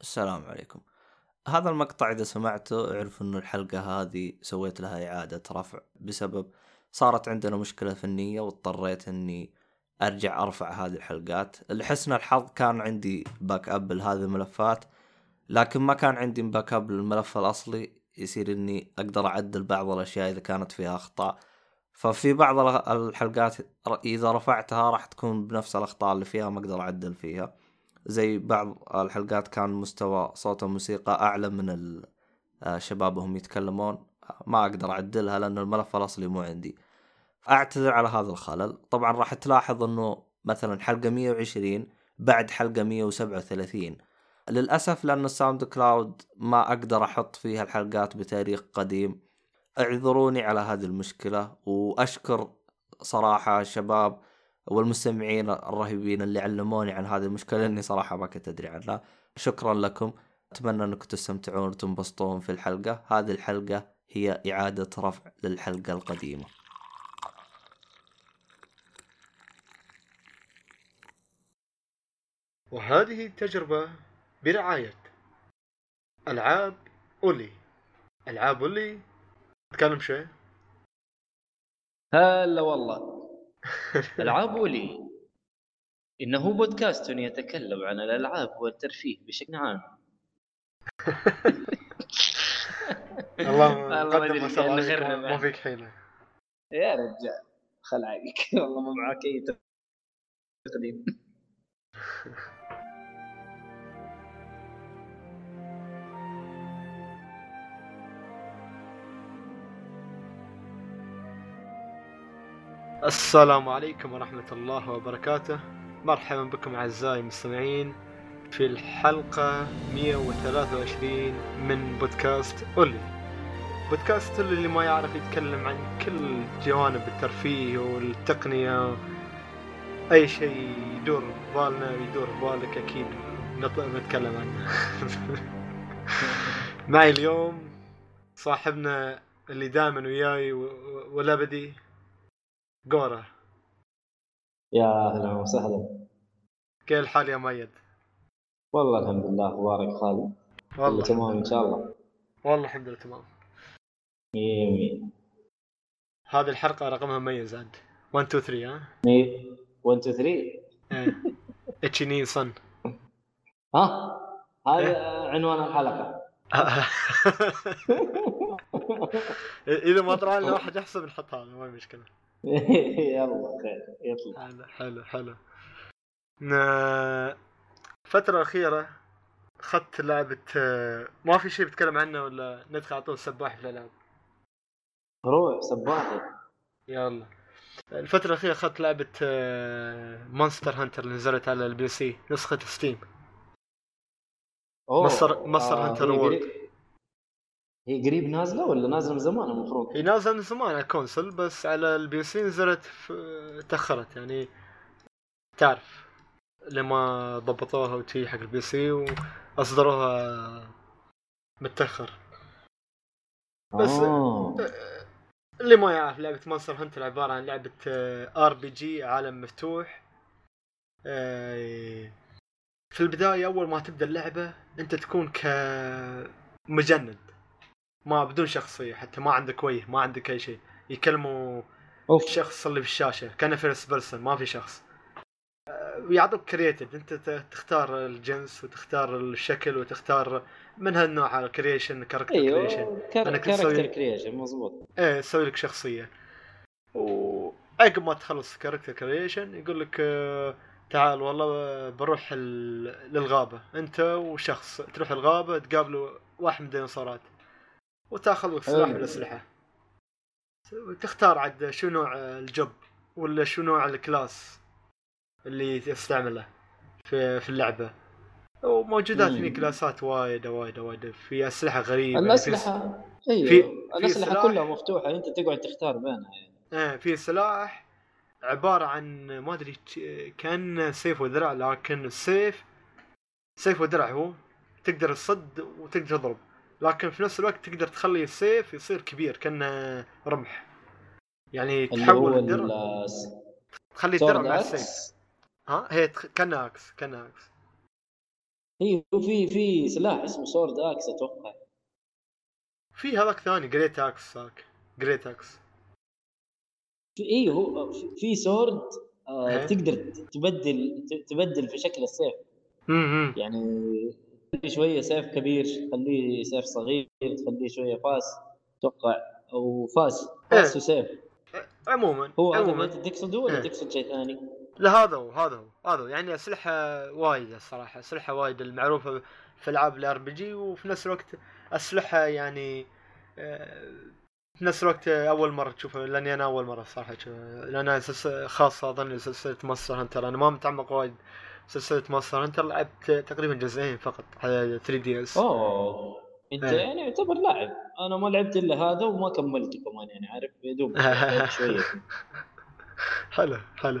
السلام عليكم. هذا المقطع إذا سمعته اعرف إنه الحلقة هذه سويت لها إعادة رفع بسبب صارت عندنا مشكلة فنية واضطريت إني أرجع أرفع هذه الحلقات. لحسن الحظ كان عندي backup لهذه الملفات لكن ما كان عندي backup للملف الأصلي. يصير إني أقدر أعدل بعض الأشياء إذا كانت فيها أخطاء. ففي بعض الحلقات إذا رفعتها راح تكون بنفس الأخطاء اللي فيها ما أقدر أعدل فيها. زي بعض الحلقات كان مستوى صوت الموسيقى أعلى من الشباب وهم يتكلمون. ما أقدر أعدلها لأن الملف الأصلي مو عندي. اعتذر على هذا الخلل. طبعا راح تلاحظ إنه مثلا حلقة 120 بعد حلقة 137 للأسف لأن ال SoundCloud ما أقدر أحط فيها الحلقات بتاريخ قديم. اعذروني على هذه المشكلة وأشكر صراحة الشباب والمستمعين الرهيبين اللي علموني عن هذه المشكلة لأني صراحة ما كنت أدري عنها. شكرا لكم. أتمنى أنكم تستمتعون وتنبسطون في الحلقة. هذه الحلقة هي إعادة رفع للحلقة القديمة. وهذه التجربة برعاية ألعاب أولي. ألعاب أولي؟ تكلم شوي. هلا والله. ألعاب أولي إنه بودكاست يتكلم عن الألعاب والترفيه بشكل عام. الله ما قدم أدري ما شاء الله عليك، ما فيك حيلة. يا رجال خلعك والله ما معك أي تقديم. السلام عليكم ورحمة الله وبركاته. مرحبا بكم أعزائي المستمعين في الحلقة 123 من بودكاست أولي. بودكاست أولي اللي ما يعرف يتكلم عن كل جوانب الترفيه والتقنية. أي شيء يدور ببالنا ويدور ببالك أكيد نتكلم عنه. معي اليوم صاحبنا اللي دائما وياي ولا بدي جورا يا أهلا وسهلا. كيف الحال يا ميد؟ والله الحمد لله أخبارك خالد. والله تمام إن شاء الله؟ والله الحمد لله تمام. مية هذه الحلقة رقمها مميز عاد. 1 2 3 ها؟ مية 1 2 3 إيه. اتشيني صن. ها؟ هذا عنوان الحلقة. إذا ما طلع لنا واحد يحسب نحط هذا ما في مشكلة. يلا خير. يطلع. حلو حلو حلو. الفترة الأخيرة أخذت لعبة ما في شيء بتكلم عنه ولا ندخل على طول سباح في الألعاب؟ روح سباحي يلا. الفترة الأخيرة أخذت لعبة Monster Hunter اللي نزلت على ال PC نسخة Steam. مصر- مصر آه، Hunter World. هي قريب نازلة ولا نازلة من زمان المفروض؟ هي نازلة من زمان على ال console بس على ال PC نزلت في... تأخرت يعني تعرف لما ضبطوها وتي حق ال PC وأصدروها متأخر بس- آه. اللي ما يعرف لعبة Monster Hunter عبارة عن لعبة RPG عالم مفتوح آه، في البداية أول ما تبدأ اللعبة أنت تكون كمجند ما بدون شخصية حتى ما عندك وجه ما عندك أي شيء. يكلموا أوف. الشخص اللي في الشاشه كان first person ما في شخص. آه، ويعطوك created أنت ت- تختار الجنس وتختار الشكل وتختار من هالنوع ال creation character creation char... أنا كنت character أسوي- creation مضبوط إيه تسوي لك شخصية. وعقب ما تخلص character creation يقول لك آه، تعال والله بروح ال- للغابة. أنت وشخص تروح الغابة تقابلوا واحد من الديناصورات. وتاخذ لك سلاح. من الأسلحة تختار عاد شو نوع ال job ولا شو نوع ال class اللي تستعمله في في اللعبة وموجودات. هني كلاسات وايد وايد وايد في أسلحة غريبة الأسلحة أيوه في- الأسلحة سلاح. كلها مفتوحة أنت تقعد تختار بينها يعني إيه في سلاح عبارة عن ما أدري كأن سيف ودرع لكن السيف سيف ودرع هو تقدر تصد وتقدر تضرب لكن في نفس الوقت تقدر تخلي السيف يصير كبير كأنه رمح. يعني تحول الدرع ال- تخلي الدرع مع السيف. ها؟ هي كانها إكس كانها إكس اي وفي في سلاح اسمه sword axe أتوقع. في هذاك ثاني great axe ذاك great axe في اي هو في- في sword آه إيه. تقدر تبدل تبدل في شكل السيف. يعني تخليه شوية سيف كبير تخليه سيف صغير تخليه شوية فاس أتوقع أو فاس فاس إيه. وسيف عموما هو هذا عموما تقصده ولا إيه. تقصد شيء ثاني؟ لا هذا هو هذا هو هذا هو يعني أسلحة وايد الصراحة أسلحة وايد المعروفة في ألعاب ال RPG وفي نفس الوقت أسلحة يعني آه، في نفس الوقت أول مرة تشوفها لأني أنا أول مرة صراحة أشوفها لأن سلسله خاصه أظن سلسله مونستر هانتر أنا ما متعمق وايد سلسلة مونستر هانتر لعبت تقريبا جزئين فقط على 3DS أوه. انت إيه. يعني يعتبر لاعب. أنا ما لعبت إلا هذا وما كملته كمان يعني عارف يا دوب شوية. حلو حلو.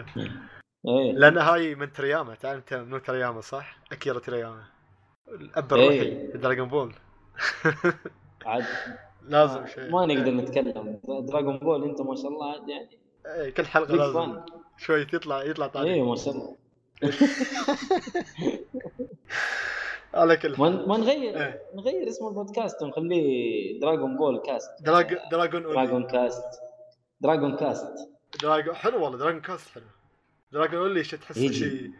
إيه. لأن هاي من تورياما تعرف أنت من تورياما صح؟ أكيرا تورياما. الأب. الروحي في دراغون بول عاد. لازم شيء. ما نقدر نتكلم. دراغون بول أنت ما شاء الله عاد يعني. إيه، كل حلقة لازم fan شوي يطلع يطلع إيه طالع ما شاء الله. على كل ما نغير إيه. نغير اسم البودكاست ونخليه دراغون بول cast drag... dragon اولي dragon cast dragon cast dragon حلو والله dragon cast حلو. dragon اولي شي تحس. شيء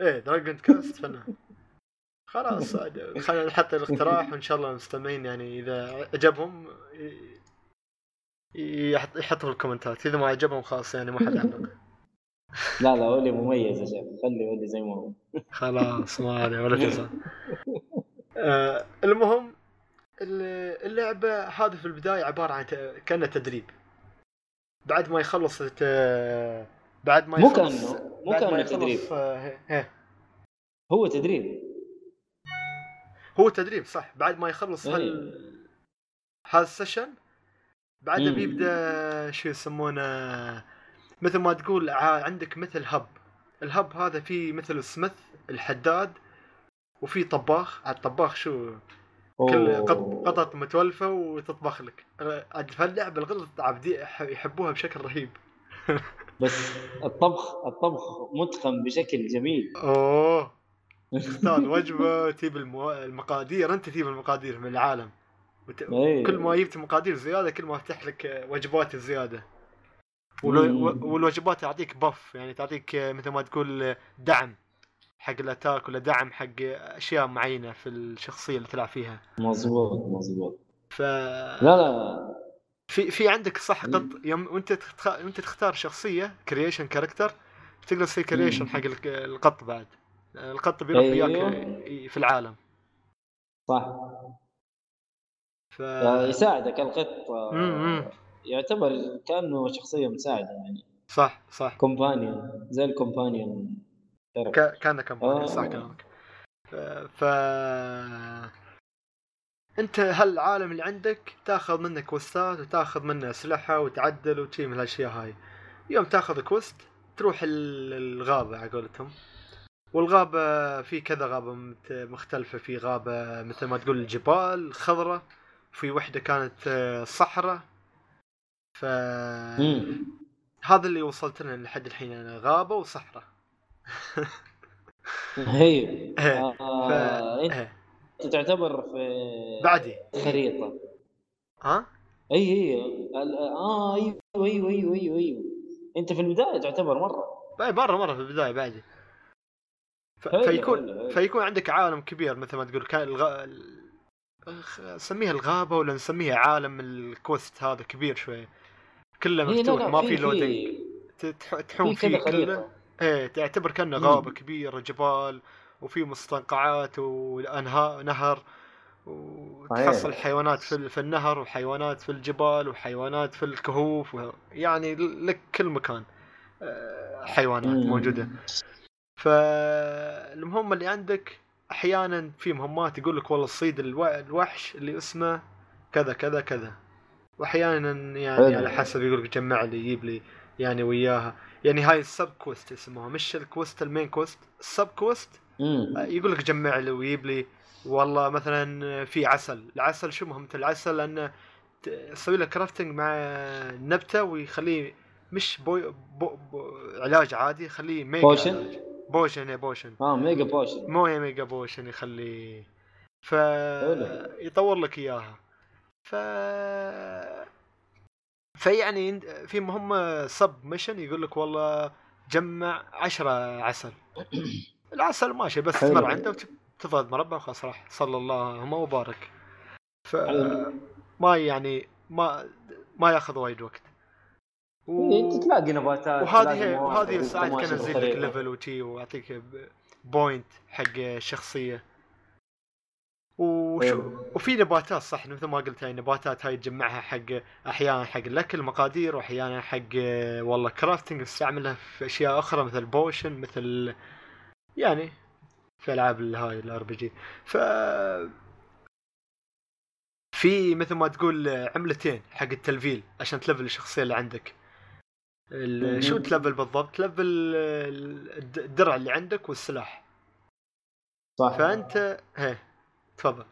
إيه dragon cast فنان خلاص خلينا نحط الاقتراح وإن شاء الله المستمعين يعني إذا عجبهم يحطوا في ال comment ات. إذا ما عجبهم خلاص يعني ما حد يعلق لا لا اولي مميز يا شيخ. خلي اولي زي ما هو. خلاص ما عليه ولا جزاء آه المهم ال- اللعبة هذه في البداية عبارة عن كأنه تدريب. بعد ما يخلص بعد ما مو يخلص كأنه مو بعد ما كأنه تدريب. آه، هي-. هو تدريب. هو تدريب صح. بعد ما يخلص إيه. هال هذا السيشن بعدها. بيبدأ شو يسمونه؟ مثل ما تقول ع- عندك مثل هب. الهب هذا فيه مثل سميث الحداد وفي طباخ. على الطباخ شو؟ كل قطط متولفة وتطبخ لك. عاد في اللعبه القطط عابدي يح- يحبوها بشكل رهيب. بس الطبخ الطبخ متقن بشكل جميل. أوه. تختار وجبة تجيب المو... المقادير. أنت تجيب المقادير من العالم. وت... إيه. كل ما جبت مقادير زيادة كل ما فتح لك وجبات زيادة. والوجبات تعطيك buff يعني تعطيك مثل ما تقول دعم حق ال attack ولا دعم حق أشياء معينة في الشخصية اللي تلعب فيها مظبوط مظبوط ف لا لا في في عندك صح قط. يوم وانت تخ... انت تختار شخصية creation character تقدر تسوي creation. حق القط بعد القط بيروح أيوه. وياك في العالم صح ف يساعدك القط آه،. يعتبر كأنه شخصية مساعدة يعني. صح صح. companion زي ال companion. ك... كان companion آه. صح كلامك. ف... أنت هالعالم اللي عندك تاخذ منه quest ات وتاخذ منه أسلحة وتعدل وشي من الاشياء هاي؟ يوم تاخذ quest تروح ال- الغابة على قولتهم. والغابة في كذا غابة مختلفة. في غابة مثل ما تقول الجبال خضرة. في وحدة كانت آه، صحراء. ف. هذا اللي وصلت لنا لحد الحين أنا غابة وصحراء. هي. إيه. ف... آه، إيه. أنت تعتبر في بعدي. خريطة. ها؟ أي أي. آه أيوه أيوه أيوه أيوه أيوه. أنت في البداية تعتبر مرة. مرة مرة في البداية بعدي. ف... فيكون. فيكون عندك عالم كبير مثل ما تقول كان الغ... نسميها الغابة ولا نسميها عالم الكوست هذا كبير شوي. كله إيه، لا، مفتوح ما في تح- تحوم في فيه كله إيه تعتبر كأنه. غابة كبيرة جبال وفي مستنقعات وانهار نهر وتحصل صحيح. حيوانات في, ال- في النهر وحيوانات في الجبال وحيوانات في الكهوف و... يعني لك كل مكان آه، حيوانات مم. موجودة فالمهمه اللي عندك أحيانا في مهمات يقول لك والله صيد ألو... الوحش اللي اسمه كذا كذا كذا واحيانا يعني حلو. على حسب يقول لك جمع لي يجيب لي يعني وياها. يعني هاي السب كوست اسمها. مش الكوست المين كوست. السب كوست مم. يقول لك جمع لي ويجيب لي. والله مثلا في عسل. العسل شو مهمة العسل لأنه ت- تسوي له crafting مع نبتة ويخليه مش po po po علاج عادي يخليه mega potion؟ علاج. potion يا potion. آه mega potion مو يا mega potion يخلي ف. يطور لك إياها. ف فيعني في مهمة sub mission يقول لك والله جمع عشرة عسل العسل ماشي بس. تمر عنده وتضغط مربع وخلاص راح صلى اللهم وبارك ف. ما يعني ما ما ياخذ وايد وقت و... إيه، تلاقي نباتات وهذه وهذه ساعات كان ينزل لك. level وشي ويعطيك ب- point حق الشخصيه وشو. وفي نباتات صح مثل ما قلت هاي النباتات هاي تجمعها حق أحيانا حق الأكل مقادير وأحيانا حق والله crafting تستعملها في أشياء أخرى مثل potion مثل يعني في ألعاب هاي ال RPG ف في مثل ما تقول عملتين حق التلفيل عشان تلفل الشخصية اللي عندك. شو تلفل بالضبط؟ تلفل الد- الدرع اللي عندك والسلاح صح فأنت هي تفضل.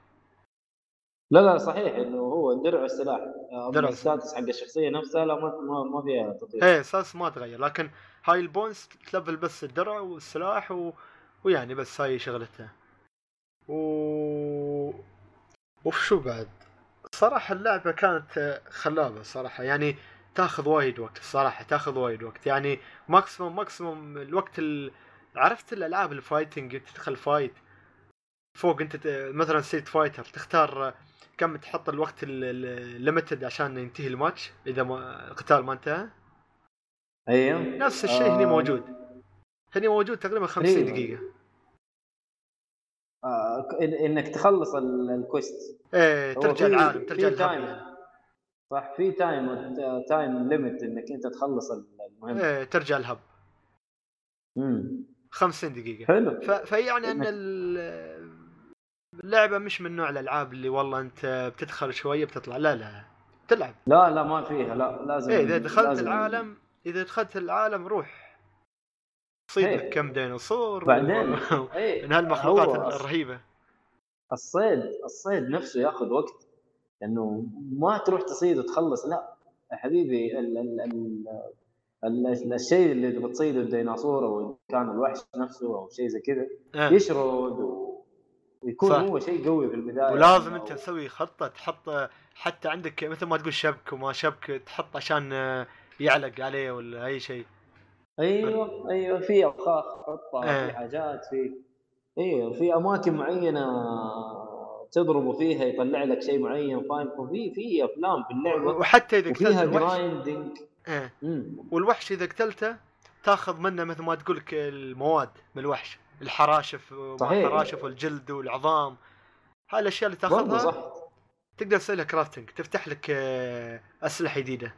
لا لا صحيح إنه هو الدرع والسلاح آه، درع أما ال stats حق الشخصية نفسها لا ما ما, فيها تطوير. إيه أساس ما تغير لكن هاي ال points تلفل بس الدرع والسلاح و... ويعني بس هاي شغلتها. و وف شو بعد؟ صراحة اللعبة كانت خلابة صراحة يعني تاخذ وايد وقت الصراحة تاخذ وايد وقت. يعني maximum maximum الوقت ال... عرفت الألعاب ال fighting تدخل fight فوق انت مثلا ستريت فايتر تختار كم تحط الوقت ال limited عشان ينتهي الماتش إذا ما القتال ما انتهى؟ أيوه. نفس الشيء هني آه، موجود. هني موجود تقريبا 50 تقريباً. دقيقة. آه إنك تخلص ال- ال quest إيه ترجع العالم ترجع ال hub time. يعني. صح في time time limit إنك أنت تخلص المهمه إيه ترجع ال hub امم 50 دقيقة. حلو. فيعني أن إنك- ال- اللعبة مش من نوع الألعاب اللي والله أنت بتدخل شوية بتطلع. لا لا. تلعب. لا لا ما فيها. لا لازم إيه إذا دخلت لازم- العالم إذا دخلت العالم روح. صيد إيه. لك كم ديناصور بعدين. و... إيه. من هالمخلوقات هو الرهيبة. الصيد الصيد نفسه ياخذ وقت. لأنه ما تروح تصيد وتخلص. لا يا حبيبي ال ال ال ال الشيء اللي تبغى تصيده الديناصور أو كان الوحش نفسه أو شيء زي كذا آه. يشرد و... ويكون صح. هو شيء قوي في البداية. ولازم يعني أنت تسوي خطة تحط حتى عندك مثل ما تقول شبك وما شبك تحط عشان يعلق عليه ولا أي شيء. أيوه أيوه في أوقات خطة إيه. في حاجات في أيوه في أماكن معينة تضربه فيها يطلع لك شيء معين فاهم؟ وفي في أفلام في اللعبة وحتى إذا قتلت جرايندنج إيه. والوحش إذا قتلته تاخذ منه مثل ما تقول المواد من الوحش. الحراشف صحيح. الحراشف والجلد والعظام هاي الأشياء اللي تاخذها صح تقدر تسوي لها كرافتنج تفتح لك آه، أسلحة جديدة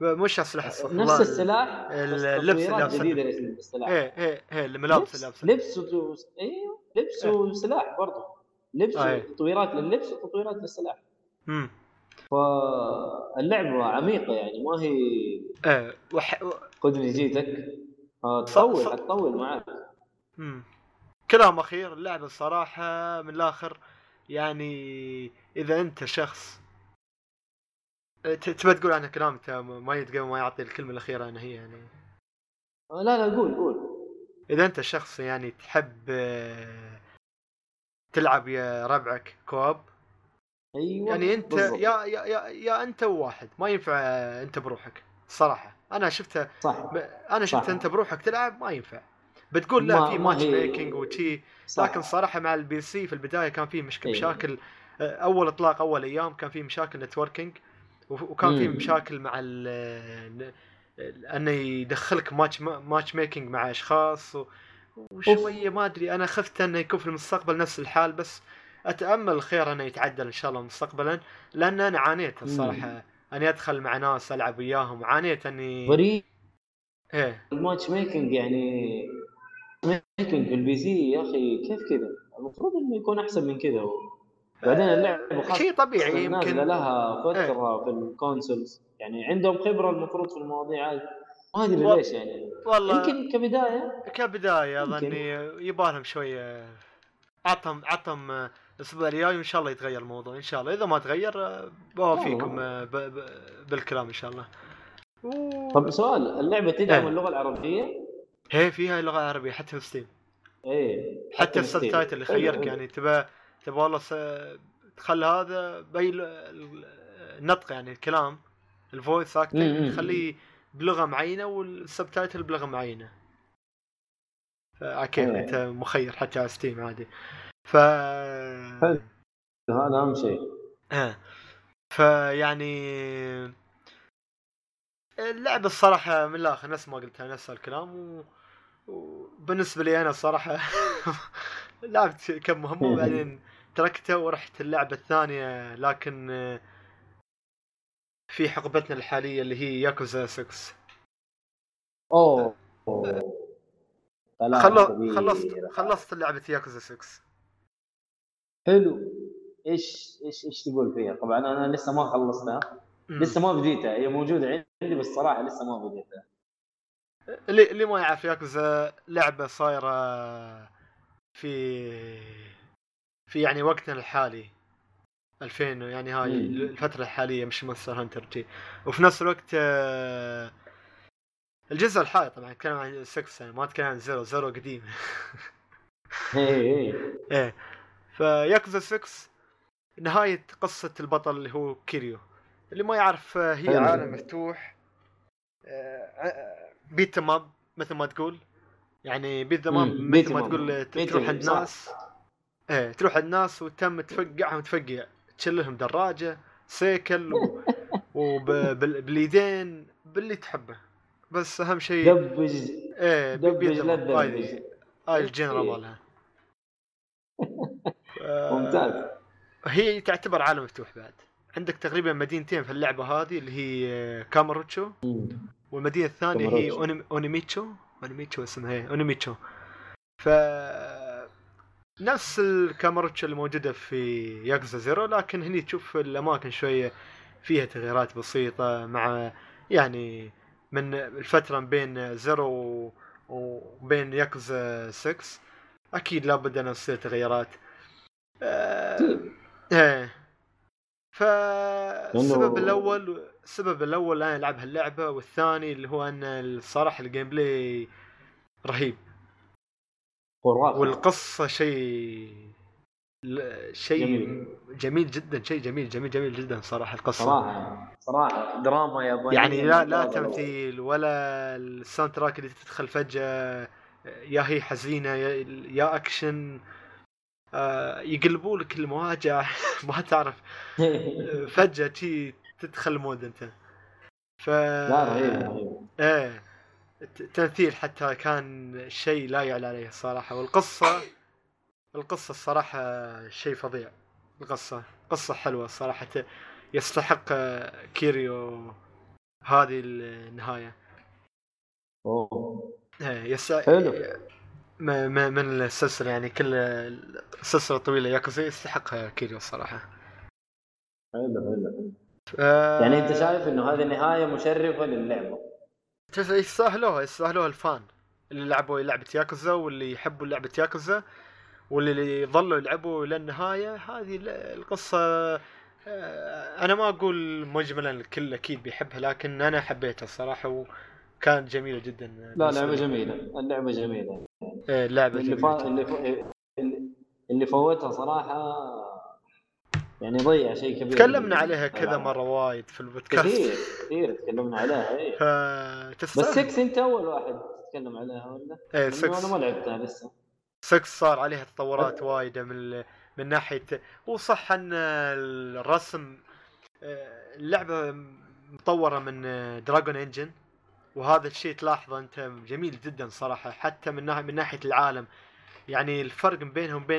مش أسلحة استغفر نفس. السلاح ال- بس اللبس اللي لابسه. جديدة للسلاح إيه إيه إيه الملابس اللي لبس لابسه لبس و... أيوه لبس وسلاح برضه لبس أي. تطويرات لللبس وتطويرات للسلاح امم فاللعبة عميقة يعني ما هي إيه وح... جيتك آه، تطول صح. حتطول معك كلام أخير اللعبة الصراحه من الآخر يعني إذا أنت شخص تبى تقول عنها كلام؟ انت ما يتقبل ما يعطي الكلمة الأخيرة أنا هي يعني. آه، لا لا قول قول. إذا أنت شخص يعني تحب تلعب يا ربعك كوب أيوه يعني أنت بالضبط. يا يا يا, يا أنت وواحد ما ينفع أنت بروحك صراحة. أنا شفتها صح. أنا شفت صح. أنت بروحك تلعب ما ينفع. بتقول لا ما- في ما matchmaking وشي. لكن صراحة مع ال PC في البداية كان فيه مشكله إيه. مشاكل. أول إطلاق أول أيام كان فيه مشاكل networking وكان مم. مشاكل مع أنه يدخلك match matchmaking مع أشخاص. وشوية ما أدري أنا خفت أنه يكون في المستقبل نفس الحال بس أتأمل خير أنه يتعدل إن شاء الله مستقبلا. لأن أنا عانيت الصراحة. أني أدخل مع ناس ألعب وياهم. عانيت أني غريب. إيه. ال matchmaking يعني making في ال PC يا أخي كيف كذا؟ المفروض إنه يكون أحسن من كذا بعدين اللعبة شيء طبيعي يمكن. لها فترة في ال consoles يعني عندهم خبرة المفروض في المواضيع هذه. ما أدري و- ليش يعني. والله يمكن كبداية. كبداية. أظني يبالهم شوية. عطهم عطهم الأسبوع الجاي وإن شاء الله يتغير الموضوع إن شاء الله. إذا ما تغير بوافيكم ب- ب- بالكلام إن شاء الله. و- طب سؤال اللعبة تدعم إيه. اللغة العربية؟ هي فيها لغة عربية حتى في ستيم إيه حتى في ستيم. ال subtitle اللي حلو، يخيرك. يعني تبى تبى والله س... تخلي هذا بي ال- النطق يعني الكلام ال voice acting. تخليه بلغة معينة وال subtitle بلغة معينة إيه. أنت مخير حتى على Steam عادي ف حلو. هذا أهم شيء آه. فيعني اللعبة الصراحة من الآخر نفس ما قلتها نفس الكلام و... وبالنسبة لي أنا الصراحة لعبت كم مهمة وبعدين تركته ورحت اللعبة الثانية لكن في حقبتنا الحالية اللي هي ياكوزا 6 أوه أوه. طلعت خلص كبيرة. خلصت خلصت لعبة ياكوزا 6 حلو إيش إيش إيش تقول فيها؟ طبعا أنا لسه ما خلصتها. لسه ما بديتها هي موجودة عندي بس صراحة لسه ما بديتها اللي اللي ما يعرف ياكوزا لعبة صايرة في في يعني وقتنا الحالي 2000 يعني هاي مم. الفترة الحالية مش Monster Hunter جي. وفي نفس الوقت آه، الجزء الحالي طبعا اتكلم عن 6 يعني ما اتكلم عن Zero Zero قديم. إيه إيه إيه. فياكوزا 6 نهاية قصة البطل اللي هو كيريو. اللي ما يعرف آه، هي حلو. عالم مفتوح beat 'em up مثل ما تقول يعني beat 'em up مثل ما. تقول آه، تروح عند. ناس إيه تروح عند ناس وتم تفقعهم تفقع تشيل لهم دراجة سيكل و... وباليدين باللي تحبه بس أهم شيء دبج إيه دبج لا. هاي تدبج هاي ال genre إيه. مالها آه، ممتاز هي تعتبر عالم مفتوح بعد عندك تقريبا مدينتين في اللعبة هذه اللي هي كاماروتشو مم. والمدينة الثانية هي كاماروتشو. أونيميتشو أونيميتشو اسمها هي أونيميتشو ف نفس الكاماروتشو اللي موجودة في ياكوزا Zero لكن هني تشوف الأماكن شوية فيها تغييرات بسيطة مع يعني من الفترة بين Zero وبين ياكوزا 6 أكيد لابد أن تصير تغيرات آه، إيه فالسبب الأول السبب الأول أنا ألعب هاللعبة والثاني اللي هو أن الصراحة ال gameplay رهيب. خرافي. والقصة شيء شيء جميل. جميل جدا شيء جميل جميل جميل جدا صراحة القصة. صراحة صراحة دراما يابانيه يعني لا لا. تمثيل ولا ال soundtrack اللي تدخل فجأة يا هي حزينة يا, يا أكشن. يقلبوا لك المواجع. ما تعرف. فجأة شي تدخل mood انت. ف لا رهيب رهيب. إيه. الت- التمثيل حتى كان شيء لا يعلى عليه الصراحة. والقصة القصة الصراحة شيء فظيع. القصة قصة حلوة الصراحه يستحق آه، كيريو هذه النهاية. أوه. إيه، يس... حلو. من السلسلة يعني كل السلسلة الطويلة ياكوزا يستحقها كيريو الصراحة. حلو حلو. آه، يعني انت شايف إنه هذه نهاية مشرفة للعبة؟ يستاهلوها يستاهلوها الفان. اللي لعبوا لعبة ياكوزا واللي يحبوا لعبة ياكوزا واللي يظلوا يلعبوا للنهاية هذه ال- القصة آه، أنا ما أقول مجملا الكل أكيد بيحبها لكن أنا حبيتها الصراحة وكانت جميلة جدا. لا لعبة جميلة اللعبة جميلة. إيه اللعبة اللي فا... اللي, ف... اللي- اللي فوتها صراحة يعني ضيع شيء كبير تكلمنا عليها كذا. مرة وايد في البودكاست. كثير كثير تكلمنا عليها إيه. بس فتستاهل 6 أنت أول واحد تتكلم عليها ولا؟ إيه لأنه 6 أنا ما لعبتها لسه. 6 صار عليها تطورات وايدة من ال- من ناحية وصح أن الرسم آه، اللعبة مطورة من Dragon Engine وهذا الشيء تلاحظه أنت جميل جدا صراحة حتى من ناحيه من ناحية العالم. يعني الفرق بينهم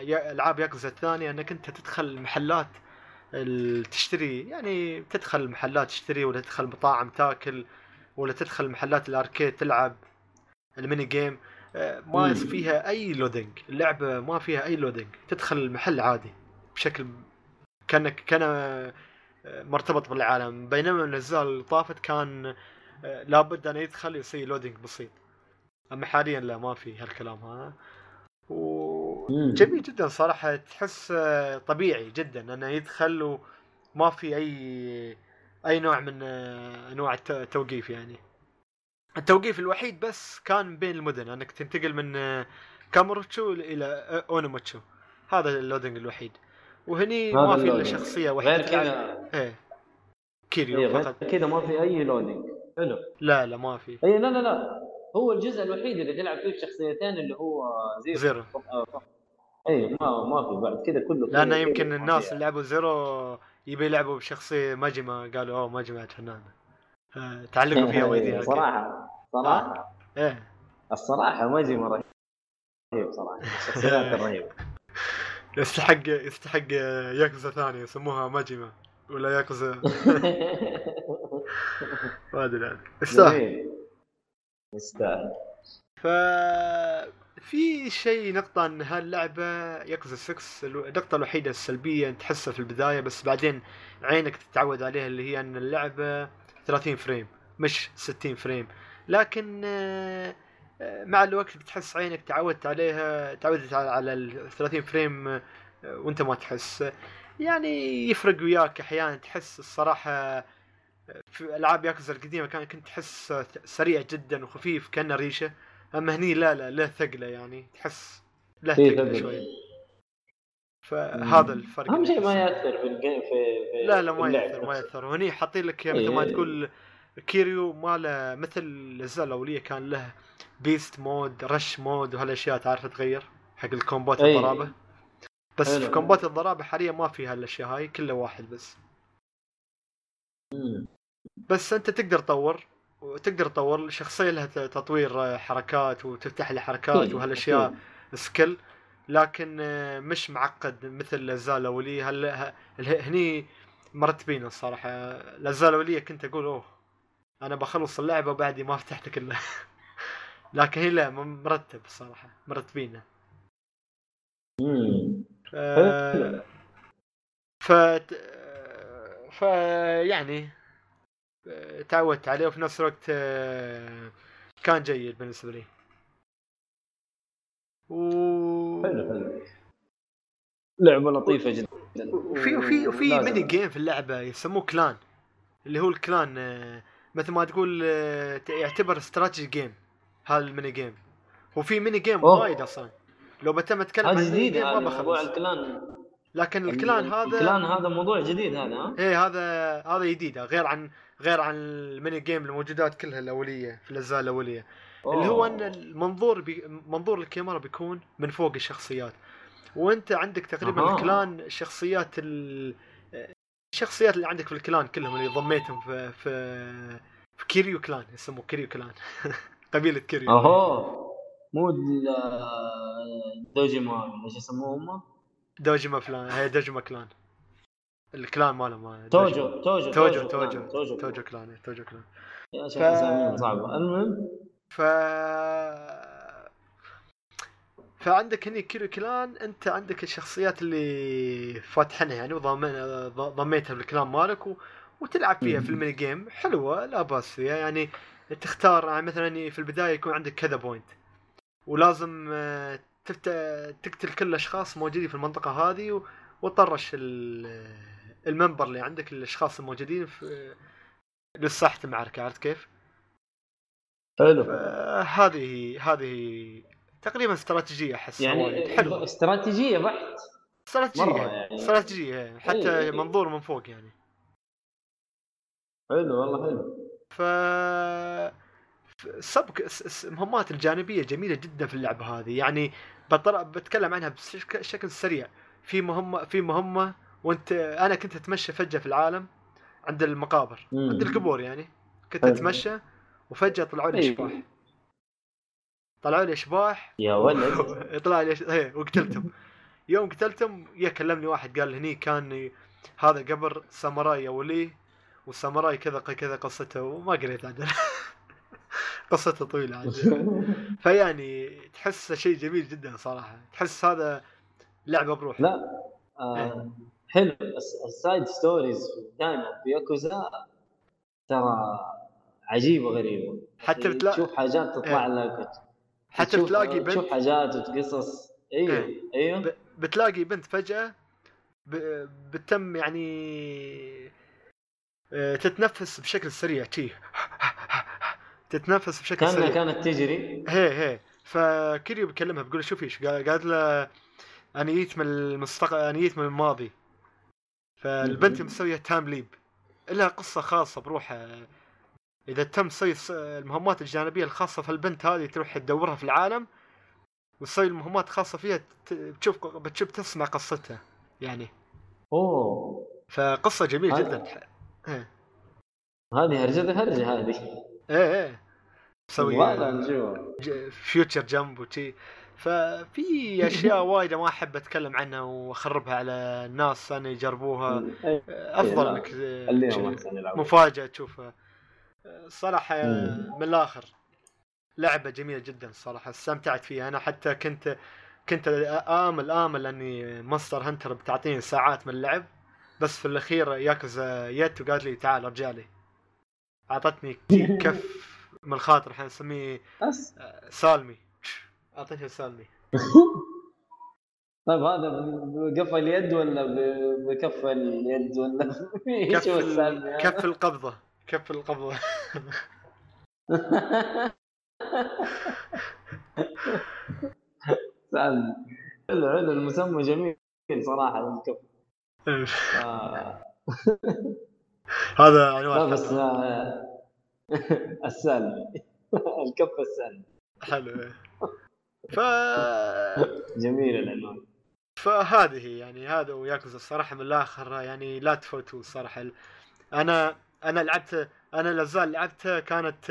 يا- ألعاب ياكوزا الثانية أنك أنت تدخل المحلات ال- تشتري. يعني تدخل المحلات تشتري ولا تدخل مطاعم تاكل ولا تدخل محلات ال arcade تلعب ال mini game. آه، ما. فيها أي loading اللعبة ما فيها أي loading تدخل المحل عادي بشكل كانك كان آه، مرتبط بالعالم. بينما الأجزاء اللي طافت كان لابد أن يدخل يصير loading بسيط. أما حاليا لا ما في هالكلام هذا. وجميل جدا صراحة تحس طبيعي جدا أنه يدخل وما في أي أي نوع من انواع الت- التوقيف يعني. التوقيف الوحيد بس كان بين المدن أنك تنتقل من كاموروتشو إلى أونوموتشو. هذا ال loading الوحيد. وهني ما في إلا. شخصية واحدة غير كذا إيه. كيريو إيه، فقط. كذا ما في أي loading حلو. لا لا ما في. اي لا لا لا. هو الجزء الوحيد اللي تلعب فيه بشخصيتين اللي هو زيرو. زيرو. اي ما ما في بعد كذا كله لأن كذا يمكن الناس. اللي لعبوا زيرو يبي يلعبوا بشخصية ماجيما قالوا أوه ماجيما فنانه آه، تعلقوا فيها وايديها إيه، صراحة صراحة. إيه. الصراحة ماجيما رهيب صراحة الشخصيات الرهيبة. يستحق يستحق ياكوزا ثانية يسموها ماجيما ولا ياكوزا ما أدري عاد. يستاهل يستاهل ف في شيء نقطة إن هاللعبة ياكوزا 6 الو- النقطة الوحيدة السلبية تحسها في البداية بس بعدين عينك تتعود عليها اللي هي إن اللعبة 30 frame مش 60 frame. لكن آه، مع الوقت بتحس عينك تعودت عليها تعودت على- على ال 30 frame آه، وأنت ما تحس. يعني يفرق وياك أحيانا تحس الصراحة في ألعاب ياكوزا القديمة كان كنت تحس سريع جدا وخفيف كأنه ريشة أما هني لا لا له ثقلة يعني تحس له في ثقلة ثقل. شوي فهذا الفرق أهم شيء ما. يأثر في ال game في, في لا لا ما يأثر ما. يأثر وهني حاطين لك مثل ما إيه. تقول كيريو ما له مثل الأجزاء الأولية كان له beast mode rush mode وهالأشياء تعرف تغير حق ال combat إيه. الضرابة بس. في combat الضرابة حاليا ما في هالأشياء هاي كله واحد بس. بس أنت تقدر تطور وتقدر تطور الشخصيه لها تطوير آه، حركات وتفتح لي حركات وهالأشياء. skill لكن آه، مش معقد مثل الاجزاء الاوليه هل هني مرتبين الصراحة الاجزاء الاوليه كنت أقول أوه أنا بخلص اللعبة وبعدي ما فتحت كلها لكن هي لا مرتب الصراحة مرتبينه. ف. ف ف يعني تعودت عليه وفي نفس الوقت آه، كان جيد بالنسبة لي. و... حلو حلو. لعبة لطيفة جدا. وفي وفي وفي. ميني جيم في اللعبة يسموه كلان اللي هو ال clan آه، مثل ما تقول آه، يعتبر strategy game هذا ال mini game وفي mini game. وايد أصلا. لو بتم أتكلم عن جديد ما موضوع بخلص. ال clan لكن ال clan هذا ال clan هذا موضوع جديد هذا ها؟ إيه هذا هذا جديد غير عن غير عن ال mini game الموجودات كلها الأولية في الأجزاء الأولية. اللي هو إن المنظور بي منظور الكاميرا بيكون من فوق الشخصيات. وأنت عندك تقريبا أها. ال clan شخصيات ال... الشخصيات اللي عندك في ال clan كلهم اللي ضميتهم في في, في كيريو clan يسموه كيريو clan. قبيلة كيريو. اهو مو دوجيما إيش يسموهم؟ دوجيما clan هي دوجيما clan. ال clan ماله ما توجو توجو توجو توجو توجو توجو clan إيه، توجو clan. يا شيخ اساميهم صعبه المهم؟ ف فعندك هني كيريو clan أنت عندك الشخصيات اللي فاتحينها يعني وضامن ضميتها بالكلان مالك و... وتلعب فيها في. الميني جيم حلوة لا بأس فيها. يعني تختار يعني مثلا في البداية يكون عندك كذا بوينت ولازم آه، تفت... تقتل كل الأشخاص موجودين في المنطقة هذه و... وتطرش ال... المنبر اللي عندك الاشخاص الموجودين في لصحة المعركة عرفت كيف؟ حلو. هذه هذه تقريبا استراتيجية أحس. يعني حلوة استراتيجية بحت. استراتيجية يعني. استراتيجية حتى إيه. منظور من فوق يعني. حلو والله حلو. ف سبق المهمات الجانبية جميلة جدا في اللعبة هذه. يعني بطر... بتكلم عنها بشك- بشكل سريع. في مهمه في مهمة وانت أنا كنت اتمشى فجأة في العالم عند المقابر. مم. عند القبور يعني. كنت حلو. اتمشى وفجأة طلعوا لي إيه. أشباح. طلعوا لي أشباح يا ولد. طلع لي إيه، وقتلتهم. يوم قتلتهم يا كلمني واحد قال هني كان هذا قبر ساموراي اولي والساموراي كذا كذا قصته وما قريت عدل قصته طويلة عدل فيعني تحس شيء جميل جدا صراحة. تحس هذا لعبة بروح لا آه حلو الس- ال side stories دائما في ياكوزا ترى عجيبه غريبه حتى بتلا- تشوف حاجات تطلع إيه. لك حتى تشوف- بتلاقي تشوف بنت حاجات وقصص أيوه إيه. أيوه بتلاقي بنت فجأة ب- بتم يعني آه، تتنفس بشكل سريع شي. تتنفس بشكل كأنها سريع. كانت تجري. هي هي. فكيريو بيكلمها بيقول شوفي إيش قال- قالت له أنا جيت من المستقبل أنا جيت من الماضي. فالبنت. مسوية time leap لها قصة خاصة بروحها إذا تم تسوي المهمات الجانبية الخاصة في البنت هذه تروح تدورها في العالم وتسوي المهمات الخاصه فيها بتشوف بتشوف تسمع قصتها يعني. أوه. فقصة جميلة جدا. إيه. هذه هرجة هرجه هذه. إيه مسوي والله نشوف future jump وشي. ففي أشياء وايده ما أحب أتكلم عنها وأخربها على الناس ان يجربوها. أفضل. إنك مفاجأة تشوفها. الصراحه. من الآخر لعبة جميلة جدا الصراحه استمتعت فيها. أنا حتى كنت كنت آمل آمل أني ماستر هنتر بتعطيني ساعات من اللعب. بس في الأخير ياكوزا جت وقالت لي تعال رجالي أعطتني كف من الخاطر إحنا نسميه سالمي. اعطيتها سالمي طيب هذا بقف اليد ولا بكف اليد ولا كف؟ كف القبضة. كف القبضة. سالفة حلو حلو. المسمى جميل صراحة الكف. هذا عنوان بس. آه، السالفة. الكف السالفة. حلو. ف جميل العنوان فهذه يعني هذا وياكوزا الصراحة من الآخر يعني لا تفوتوا الصراحة أنا أنا لعبت أنا اللي لعبتها كانت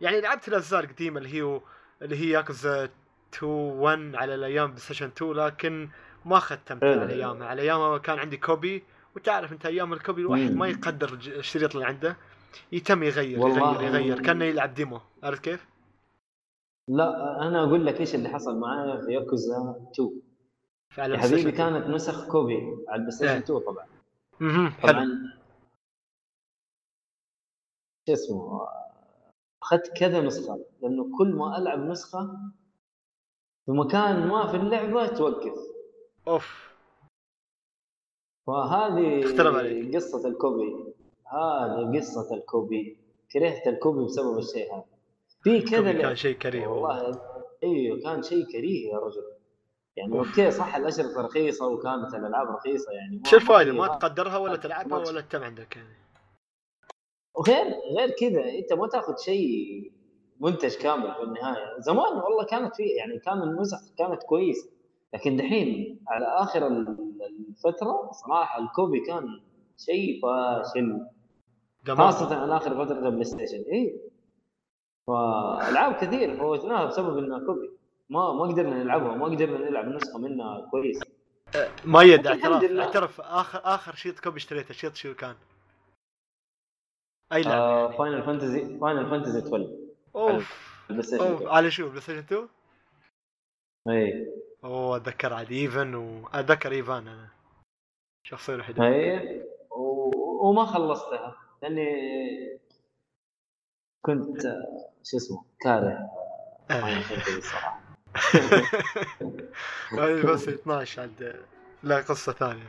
يعني لعبت الاجزاء القديمه اللي هي اللي هي ياكوزا 2 1 على الأيام بلاي ستيشن 2 لكن ما ختمتها. على أيامها على أيامها كان عندي copy وتعرف أنت أيام ال copy الواحد. ما يقدر الشريط اللي عنده يتم يغير. يغير يغير كأنه يلعب demo عرفت كيف؟ لا أنا أقول لك إيش اللي حصل معايا في ياكوزا 2 فعلى يا البلاي حبيبي ستيشن 2. كانت نسخ copy على البلاي ستيشن إيه. 2 طبعا مهم. حلو طبعا شو اسمه أخذت كذا نسخة لأنه كل ما ألعب نسخة في مكان ما في اللعبة توقف أوف فهذه. قصة ال copy هذه قصة ال copy كرهت ال copy بسبب الشيء هذا في كذا كان. شيء كريه والله أيوه كان شيء كريه يا رجل. يعني. okay صح الاشرطه رخيصة وكانت الألعاب رخيصة يعني شو الفائده ما تقدرها ولا تلعبها ولا تم عندك يعني؟ وغير غير كذا أنت ما تاخذ شيء منتج كامل في النهاية. زمان والله كانت في يعني كان النسخ كانت كويسة. لكن دحين على آخر ال- الفترة صراحة ال copy كان شيء فاشل. خاصة على آخر فترة ال PlayStation اي فألعاب كثير. فوتناها بسبب انها copy؟ ما ما قدرنا نلعبها ما قدرنا نلعب نسخة منها كويس. ما يد الحمد اعتراف لله. اعترف آخر آخر شريط copy اشتريته شريط شو كان؟ أي لعبة؟ آه يعني. Final Fantasy Final Fantasy 12 اوف أوف. 2 على شو PlayStation 2؟ اي أوه أتذكر عاد. ايفن واتذكر ايفان أنا. شخصيه الوحيده اي و- وما خلصتها. لأني كنت شو اسمه كاره Fantasy الصراحة. هذه بس 12 عاد. لا قصة ثانية.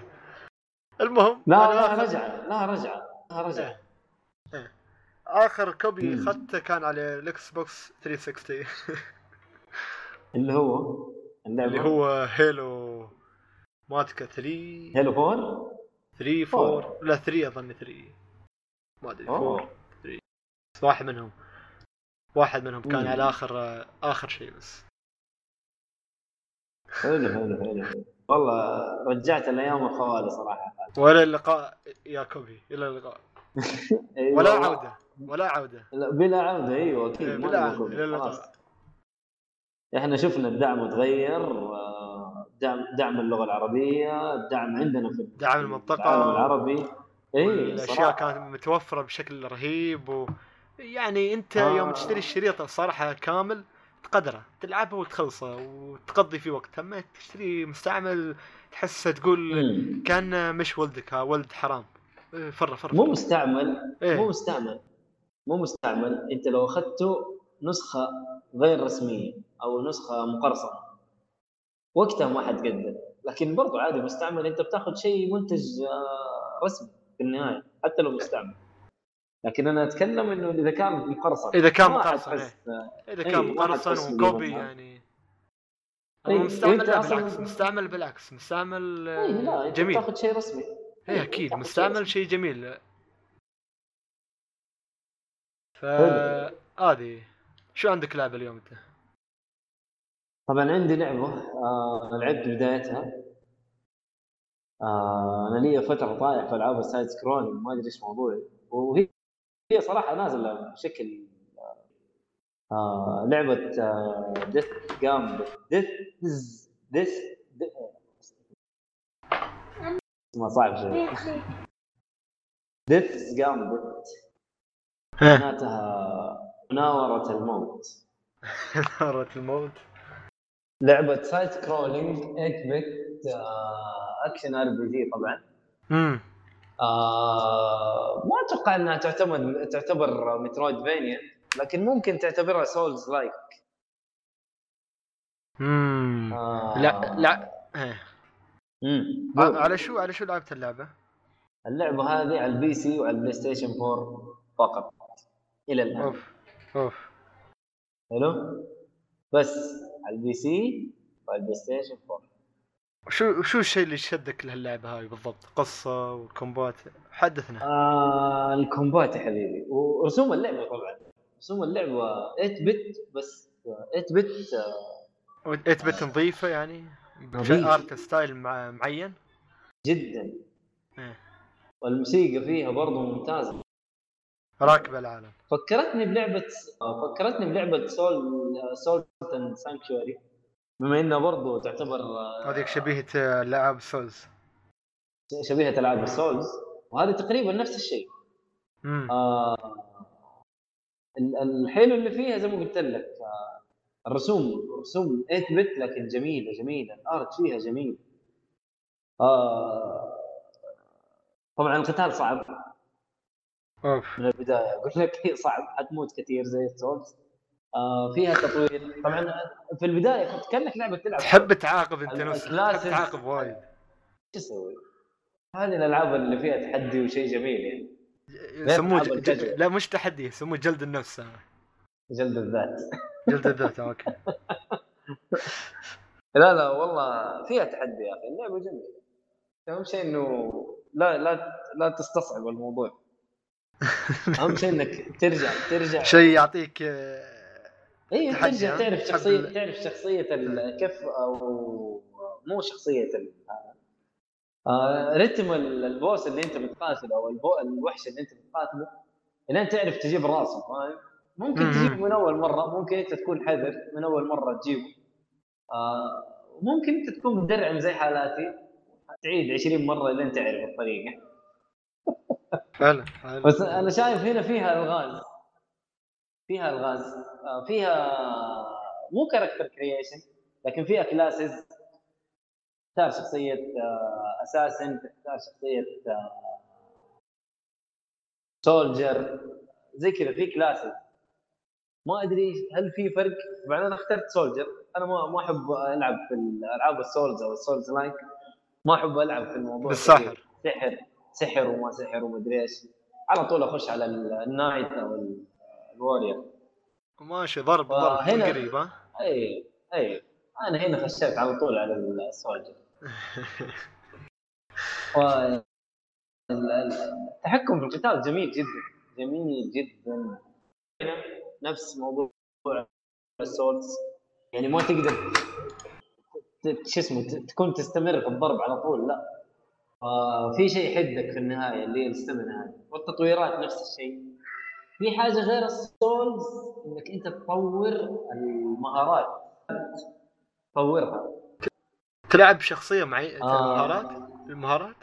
المهم لا لا رجعه لا رجعه لا رجعه آخر copy. اخذته كان على ال Xbox 360 اللي هو؟ اللعبة؟ اللي هو Halo ما أتذكر 3 Halo 4 3 4 لا 3 أظن 3 ما أدري 4 أوه. 3 بس واحد منهم. واحد منهم كان مم. على آخر آخر شيء بس حلو حلو حلو. والله رجعت الأيام الخوالي صراحة ولا اللقاء يا copy إلى اللقاء أيوة ولا. عودة ولا عودة لا بلا عودة أيوه أكيد إيه، بلا copy، إلى اللقاء. إحنا شفنا الدعم تغير آه، دعم دعم اللغة العربية الدعم عندنا في دعم. العالم العربي إي الاشياء. كانت متوفرة بشكل رهيب و يعني انت آه. يوم تشتري الشريط الصراحه كامل تقدره تلعبه وتخلصه وتقضي فيه وقت أما تشتري مستعمل تحسه تقول. كأن مش ولدك ها ولد حرام إيه، فرة فرة مو. مستعمل إيه. مو مستعمل مو مستعمل انت لو أخذته نسخة غير رسمية أو نسخة مقرصنة وقتها ما حتقدر لكن برضو عادي مستعمل انت بتاخذ شيء منتج آه، رسمي في النهاية حتى لو مستعمل لكن أنا أتكلم إنه إذا كان مقرصن إذا كان مقرصن إيه. إذا إيه، كان مقرصن وكوبي. يعني إيه، هو مستعمل بالعكس مستعمل بالعكس مستعمل آه، إيه لا أنت جميل تاخذ شيء رسمي إيه أكيد تاخذ شيء مستعمل. شيء جميل ف. هذه شو عندك لعبة اليوم أنت؟ طبعا عندي لعبة آه لعبت بدايتها آه أنا لي فترة طايح في ألعاب السايد سكرول ما أدري إيش موضوعي وهي هي صراحة نازلة بشكل آه لعبة آه Death's Gam Death Death اسمها صعب شوي. Death's Gambit معناتها مناورة الموت. مناورة الموت. لعبة side scrolling 8 bit action RPG طبعا. امم آه ما أتوقع إنها تعتمد تعتبر Metroidvania لكن ممكن تعتبرها Souls-like امم آه. لا لا. إيه. على شو على شو لعبت اللعبة؟ اللعبة هذه على ال PC وعلى ال PlayStation 4 فقط إلى الآن. أوف أوف. حلو؟ بس على ال PC وعلى ال PlayStation 4 شو شو الشيء اللي شدك لهاللعبة هاي بالضبط؟ قصة و combat حدثنا. آه ال combat يا حبيبي. ورسوم اللعبة طبعا. رسوم اللعبة 8 bit بس 8 bit آه 8 bit نظيفة يعني. art style مع معين؟ جدا. إيه. والموسيقى فيها برضو ممتازة. راكبة العالم. فكرتني بلعبة فكرتني بلعبة Salt Salt Sanctuary بما انها برضو تعتبر آه، هذيك شبيهة آه، العاب Souls. شبيهة العاب ال Souls وهذه تقريبا نفس الشيء. آه ال- الحلو اللي فيها زي ما قلت لك آه الرسوم رسوم 8 bit لكن جميلة جميلة. ال art فيها جميل. آه طبعا القتال صعب. أوف. من البداية أقول لك صعب حتموت كثير زي ال Souls آه فيها تطوير. طبعا في البداية كنت كانك لعبة تلعب. تحب تعاقب أنت نفسك تحب تعاقب وايد. شو أسوي؟ هذه الألعاب اللي فيها تحدي وشيء جميل يعني. يسموه ألعاب ج- ج- الكاجوال. لا مش تحدي يسموه جلد النفس. آه. جلد الذات. جلد الذات آه، أوكي. لا لا والله فيها تحدي يا أخي. اللعبة جميلة. أهم شيء إنه لا لا لا تستصعب الموضوع. أهم شيء إنك ترجع ترجع. شيء يعطيك آه، اي تحدي، ترجع؟ تعرف شخصيه ال- تعرف شخصية كيف أو مو شخصية ال- آه رتم ال- البوس اللي أنت بتقاتله أو البو... الوحش اللي أنت بتقاتله لين تعرف تجيب راسه فاهم ممكن مم. تجيبه من أول مرة ممكن أنت تكون حذر من أول مرة تجيبه آه ممكن أنت تكون مدرعم زي حالاتي تعيد 20 مرة لين تعرف الطريقة فعلا. بس أنا شايف هنا فيها إلغاز فيها الغاز آه، فيها مو character creation لكن فيها classes تختار شخصية اساسن تختار شخصية soldier زي كذا في classes ما أدري هل في فرق؟ طبعا أنا اخترت soldier أنا ما ما أحب ألعب في الألعاب ال Souls أو ال Souls-like ما أحب ألعب في الموضوع بالسحر سحر سحر وما سحر ومدري إيش. على طول أخش على ال- ال knight أو ال- ال warrior ماشي ضرب ضرب من قريب ها؟ اي اي أنا هنا خشيت على طول على ال soldier و ال- ال- التحكم في القتال جميل جدا جميل جدا. هنا نفس موضوع ال Souls. يعني ما تقدر شو اسمه تكون تستمر في الضرب على طول لا. في شيء يحدك في النهاية اللي هي الستامنا هذه والتطويرات نفس الشيء. في حاجة غير السولز إنك أنت تطور المهارات. تطورها. تلعب شخصية معي آه. مهارات؟ المهارات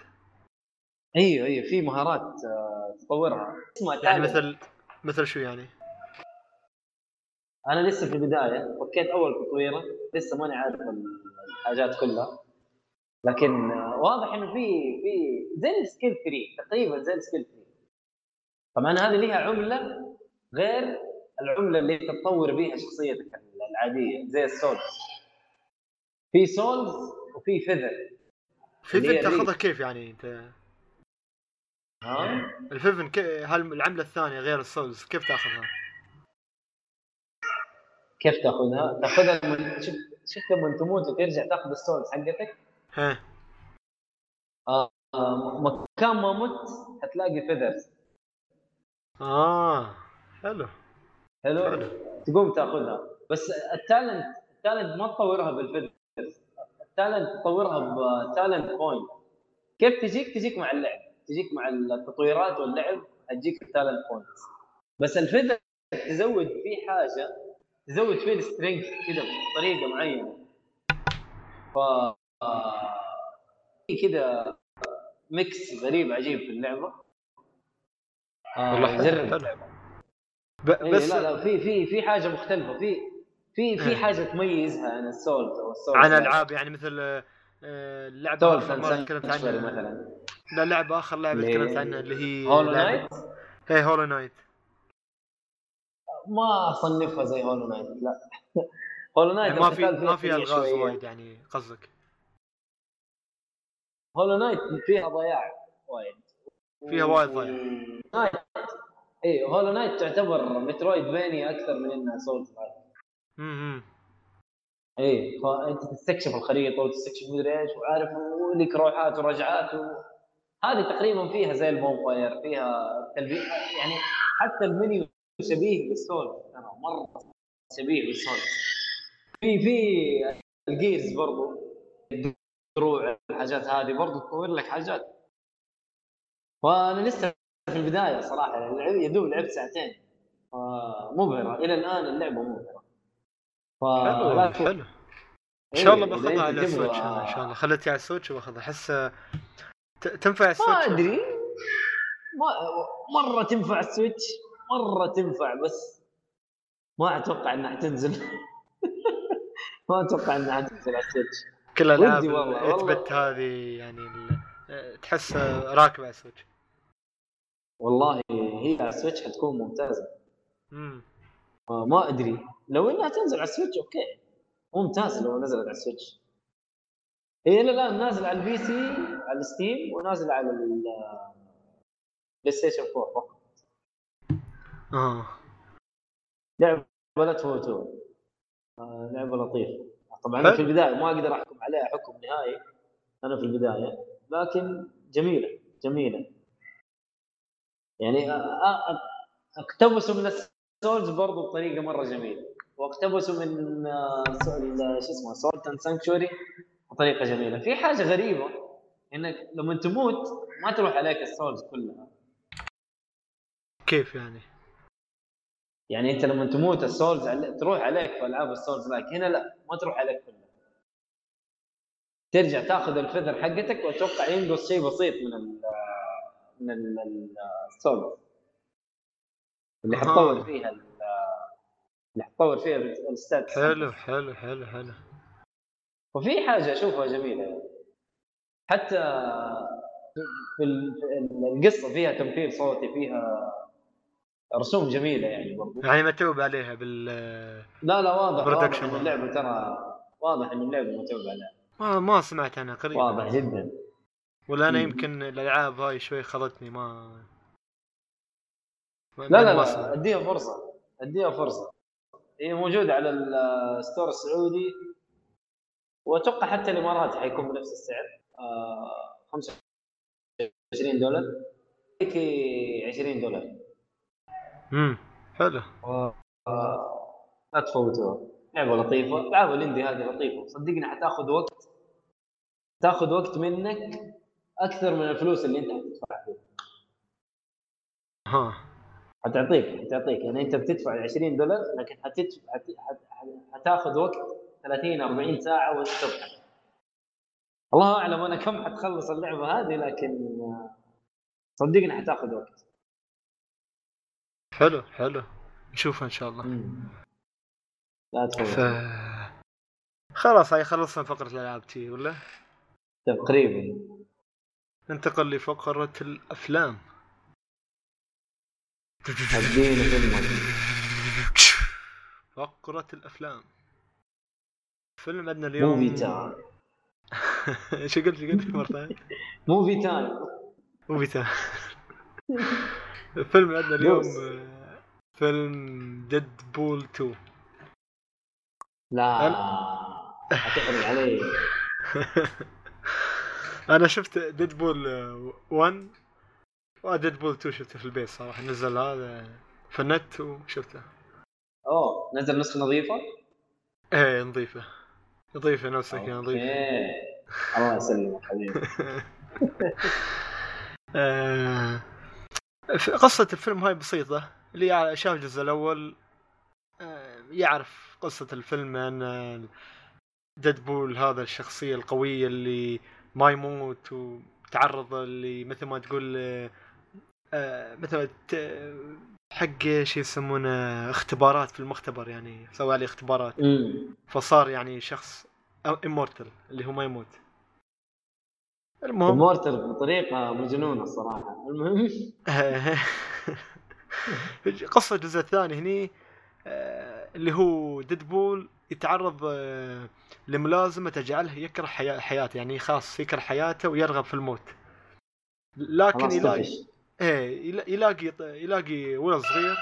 أيوه أيوه في مهارات آه، تطورها. يعني. مثل مثل شو يعني؟ أنا لسه في البداية. فكيت أول تطويرة. لسه ماني عارف الحاجات كلها. لكن آه، واضح إنه في في زي ال skill tree تقريبا زي ال skill tree طبعا هذه ليها عملة غير العملة اللي انت تطور بيها شخصيتك العادية زي ال Souls. في souls وفي feather. في اللي في هي تأخذها. كيف يعني أنت؟ ها؟ الفيفن كي... هل العملة الثانية غير ال souls كيف تأخذها؟ كيف تأخذها؟ تأخذها من شوف شفت لما تموت وترجع تأخذ ال souls حقتك؟ ها. آه، مكان ما مت حتلاقي feathers آه حلو. حلو. حلو. تقوم تاخذها. بس ال talent ال talent ما تطورها بال feathers ال talent تطورها ب talent point كيف تجيك؟ تجيك مع اللعب. تجيك مع التطويرات واللعب تجيك ال talent point بس ال feather تزود فيه حاجة تزود فيه ال strength كذا بطريقة معينة. ف آه، كذا mix غريب عجيب في اللعبة. آه والله جرب. إيه بس لا لا في في في حاجة مختلفة. في في في إيه. حاجة تميزها عن ال souls أو ال souls عن ألعاب يعني مثل آه، اللعبة مره تكلمت عنها. مثلا. لا لعبة آخر لعبة اللي- تكلمت عنها اللي هي Hollow Knight هي Hollow Knight ما أصنفها زي Hollow Knight لا. Hollow Knight يعني ما في ما فيها سريع ألغاز. وايد يعني قصدك. Hollow Knight فيها ضياع وايد. فيها وايد ضياع. Knight. اي Hollow Knight تعتبر metroidvania أكثر من إنها souls امم اي فانت تستكشف الخريطة وتستكشف مدري إيش وعارف ولك روحات ورجعات و... هذه تقريبا فيها زي ال bonfire فيها تلقيه يعني حتى المنيو شبيه بال souls ترى مرة شبيه بال souls في في ال gears برضو الدروع الحاجات هذه برضو تطور لك حاجات. وأنا لسه في البداية صراحة اللعب- يا دوب لعبت ساعتين. مبهرة. إلى الآن اللعبة مبهرة. حلو فلا حلو. إن شاء الله إيه، باخذها على تبغى- السويتش إن شاء الله. خليتها على السويتش باخذها أحس تنفع السويتش ما أدري. ما مرة تنفع السويتش مرة تنفع بس ما أتوقع إنها حتنزل ما أتوقع إنها حتنزل على السويتش. كل الالعاب ودي والله، ال 8 والله. بت هذه يعني ال- تحس راكبة على السويتش. والله هي على ال Switch حتكون ممتازة. امم ما أدري. لو إنها تنزل على ال Switch okay. ممتاز لو نزلت على ال Switch. هي إلى الآن نازلة على ال PC على ال Steam ونازلة على ال PlayStation 4 فقط. آه. لعبة لا تفوتوها آه، لعبة لطيفة. طبعا. أنا في البداية ما أقدر أحكم عليها حكم نهائي. أنا في البداية. لكن جميلة جميلة. يعني آه، آه، آه، اقتبسوا من ال souls برضو بطريقة مرة جميلة واقتبسوا من آه، Sol- شو اسمه Salt and Sanctuary بطريقة جميلة في حاجة غريبة إنك لما تموت ما تروح عليك ال souls كلها كيف يعني؟ يعني أنت لما تموت ال souls. تروح عليك في ألعاب ال souls like هنا لا ما تروح عليك كلها ترجع تاخذ ال feather حقتك وأتوقع ينقص شيء بسيط من ال من ال- ال- ال souls اللي. حتطور فيها ال- اللي حتطور فيها ال stats حلو حلو حلو حلو. وفي حاجة أشوفها جميلة. يعني. حتى في ال- في القصة فيها تمثيل صوتي فيها رسوم جميلة يعني برضو. يعني متعوب عليها بال لا لا واضح. إن اللعبة ترى واضح إن اللعبة متعوب عليها. ما ما سمعت عنها قريب واضح جدا. ولا أنا. يمكن الألعاب هاي شوي خذتني ما لا لا لا. أديها فرصة. أديها فرصة. هي موجودة على الستور السعودي. وأتوقع حتى الإمارات حيكون بنفس السعر. آه 25 دولار. هيك 20 دولار. امم حلو. آه، لا تفوتوها. لعبة لطيفة. العاب الاندي هذه لطيفة. صدقني حتاخذ وقت تاخذ وقت منك أكثر من الفلوس اللي أنت حتدفعها فيها. ها. حتعطيك حتعطيك. يعني أنت بتدفع 20 دولار لكن حتدفع حت... حت... حتاخذ وقت 30 40 ساعة وأنت الله أعلم أنا كم حتخلص اللعبة هذه لكن آه، صدقني حتاخذ وقت. حلو حلو. نشوفها إن شاء الله. لا ف تفوت خلاص هاي خلصنا فقرة الألعاب تي ولا؟ تقريبا. ننتقل لفقرة الأفلام. اديني فيلمك فقرة الأفلام. فيلم عندنا اليوم. movie time. شو قلت؟ شو قلت مرة ثانية؟ movie time. movie time. الفيلم اللي عندنا اليوم فيلم Deadpool 2 لا هتحرق علي أنا شفت Deadpool 1 و Deadpool 2 شفته في البيت صراحة. نزل هذا في النت وشفته. أوه نزل نسخة نظيفة؟ إيه نظيفة. نظيفة نفسك يا نظيفة. أوكي الله يسلمك حبيبي. آه، قصة الفيلم هاي بسيطة. اللي شاف الجزء الأول آه، يعرف قصة الفيلم أن ديدبول هذا الشخصية القوية اللي ما يموت وتعرض اللي مثل ما تقول آه، مثل حق شي يسمونه اختبارات في المختبر يعني سوى عليه اختبارات. فصار يعني شخص امورتل اللي هو ما يموت. المهم. مورتر بطريقة مجنونة الصراحه المهم. قصة الجزء الثاني هني آه، اللي هو ديدبول يتعرض آه، لملازمة تجعله يكره حياته يعني خاص يكره حياته ويرغب في الموت. لكن يلاقي إيه يلا- يلاقي يلاقي ولد صغير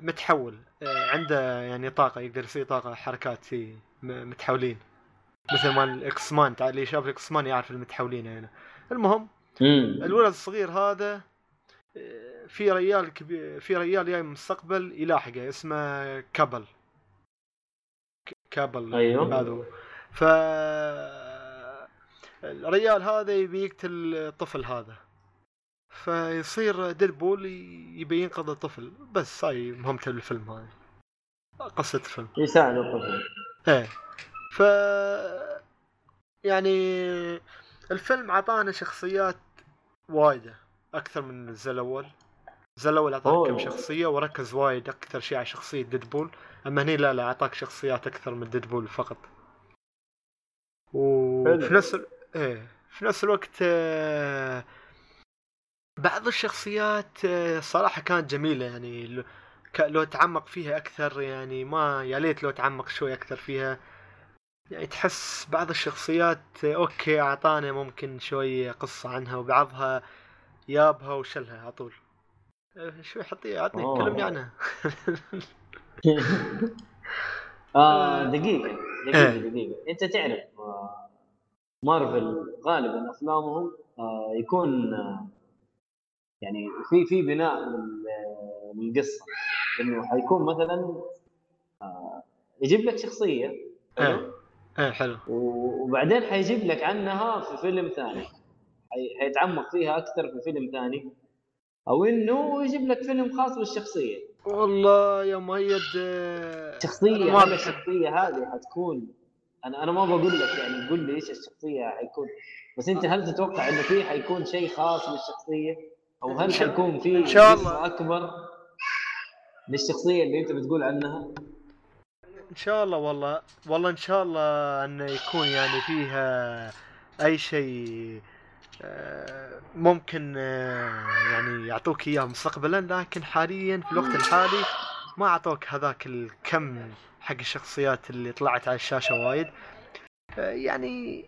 متحول آه، عنده يعني طاقة يقدر يسوي طاقة حركات في متحولين. مثل ما ال X-Men تعال اللي شاف ال X-Men يعرف المتحولين هنا. المهم امم الولد الصغير هذا آه، في ريال كبير في ريال جاي من المستقبل يلاحقه اسمه Cable. Cable أيوه. هذا. ف الريال هذا يبي يقتل الطفل هذا. فيصير ديدبول يبي ينقذ الطفل. بس هاي مهمته الفيلم هاي. قصة الفيلم. يساعد الطفل. إيه. ف يعني الفيلم عطانا شخصيات وايدة أكثر من الجزء الأول. أعطاك أوه. كم شخصية وركز وايد أكثر شيء على شخصية ديدبول أما هني لا لا أعطاك شخصيات أكثر من Deadpool فقط. وفي. نفس ال... إيه في نفس الوقت آه، بعض الشخصيات آه، صراحة كانت جميلة يعني. ك- لو تعمق فيها أكثر يعني ما يا ليت لو تعمق شوي أكثر فيها. يعني تحس بعض الشخصيات آه، okay أعطانا ممكن شوي قصة عنها وبعضها يابها وشلها على طول. آه، شوي حطي عطني. كلمني عنها آه دقيقة دقيقة إيه. دقيقة. أنت تعرف آه مارفل غالبا أفلامهم آه يكون آه يعني في في بناء لل- للقصة إنه حيكون مثلا آه يجيب لك شخصية حلو؟ إيه. إيه حلو. وبعدين حيجيب لك عنها في فيلم ثاني. حي- حيتعمق فيها أكثر في فيلم ثاني. أو إنه يجيب لك فيلم خاص بالشخصية. والله يا مؤيد شخصية أنا ما هل بحب- الشخصية هذه حتكون أنا أنا ما بقول لك يعني قول لي إيش الشخصية حيكون بس أنت هل تتوقع إنه في حيكون شيء خاص بالشخصية أو هل حيكون في إن شاء الله. أكبر للشخصية اللي أنت بتقول عنها؟ إن شاء الله والله والله إن شاء الله إنه يكون يعني فيها أي شيء ممكن آه، يعني يعطوك إياه مستقبلا لكن حاليا في الوقت الحالي ما أعطوك هذاك الكم حق الشخصيات اللي طلعت على الشاشة وايد. آه، يعني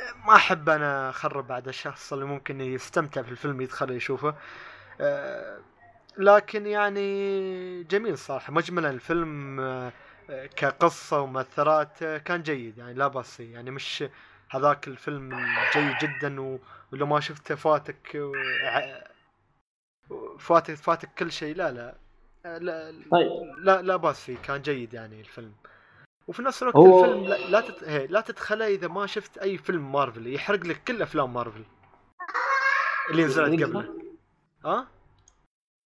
آه، ما أحب أنا أخرب بعد الشخص اللي ممكن يستمتع في الفيلم يدخل يشوفه. آه، لكن يعني جميل صراحة. مجملا الفيلم آه، آه، كقصة ومؤثرات آه، كان جيد يعني لا بأس يعني مش هذاك الفيلم جيد جدا ولو ما شفته فاتك فاتك فاتك كل شيء. لا لا لا طيب. لا لا بأس فيه كان جيد يعني الفيلم. وفي نفس الوقت هو- الفيلم لا, لا, تت... هي، لا تدخله إذا ما شفت أي فيلم مارفل. يحرق لك كل أفلام مارفل. اللي نزلت يحرقها؟ قبله. ها؟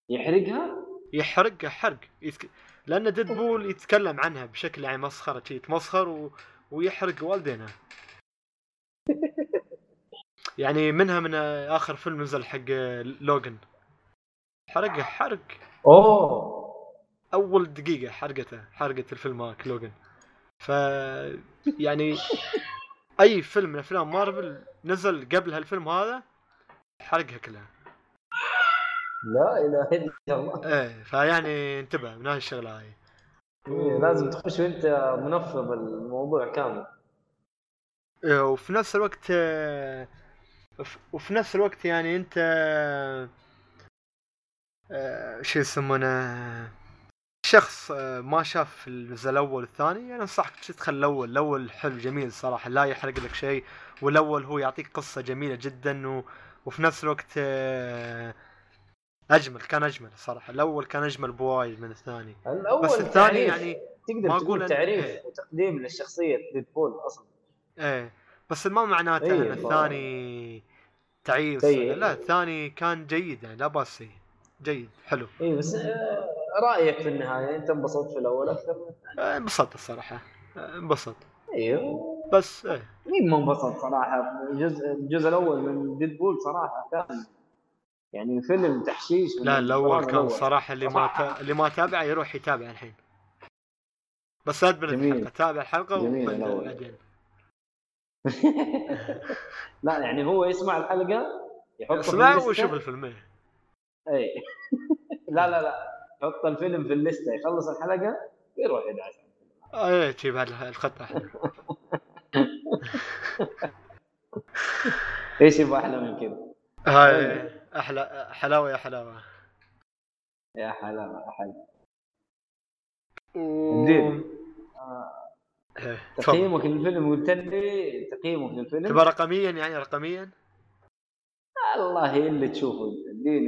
يحرقها؟ يحرق حرق يتك... لأن Deadpool يتكلم عنها بشكل يعني مسخرة شي يتمسخر و... ويحرق والدينا يعني منها من آخر فيلم نزل حق Logan حرقه حرق. أوه. أول دقيقة حرقته حرقت الفيلم حق Logan ف يعني أي فيلم من أفلام مارفل نزل قبل هالفيلم هذا حرقها كلها. لا إله إلا الله. إيه فيعني انتبه من هاي الشغلة هاي. إيه، لازم تخش وأنت منفض الموضوع كامل. وفي نفس الوقت آه، وف- وفي نفس الوقت يعني أنت آه، شو يسمونه شخص آه، ما شاف الجزء الأول والثاني يعني أنصحك تدخل الأول الأول حلو جميل صراحة لا يحرق لك شيء والأول هو يعطيك قصة جميلة جدا و... وفي نفس الوقت أجمل كان أجمل صراحة الأول كان أجمل بوايد من الثاني الأول بس الثاني. يعني تقدر ما تقول تعريف. وتقديم للشخصية ديدبول أصلا إيه. بس ما معناته إيه، إن الثاني تعيس. سيء. لا الثاني كان جيد يعني لا بأس جيد حلو. اي بس آه، رأيك في النهاية؟ أنت انبسطت في الأول أكثر؟ من الثاني آه، انبسطت الصراحة. آه، انبسط أيوه بس إيه. مين ما انبسط صراحة. الجزء الجزء الأول من ديدبول صراحة كان يعني فيلم تحشيش لا الأول كان. صراحة اللي ما. اللي ما تابع يروح يتابع الحين. بس جميل. الحلقة تابع الحلقة جميل وبعدين. لا يعني هو يسمع الحلقة في اسمع. وشوف الفيلم. اي لا لا لا. يحط الفيلم في الليستة يخلص الحلقة ويروح يدعس. إيه تجيب هذا الخطه أحلى. إيش يبغى أحلى من كذا هاي أحلى حلاوة يا حلاوة. يا حلاوة يا حلاوه و... إيه،. تقييمك للفيلم قلت لي تقييمك للفيلم. تبغى رقميا يعني رقميا؟ والله اللي تشوفه.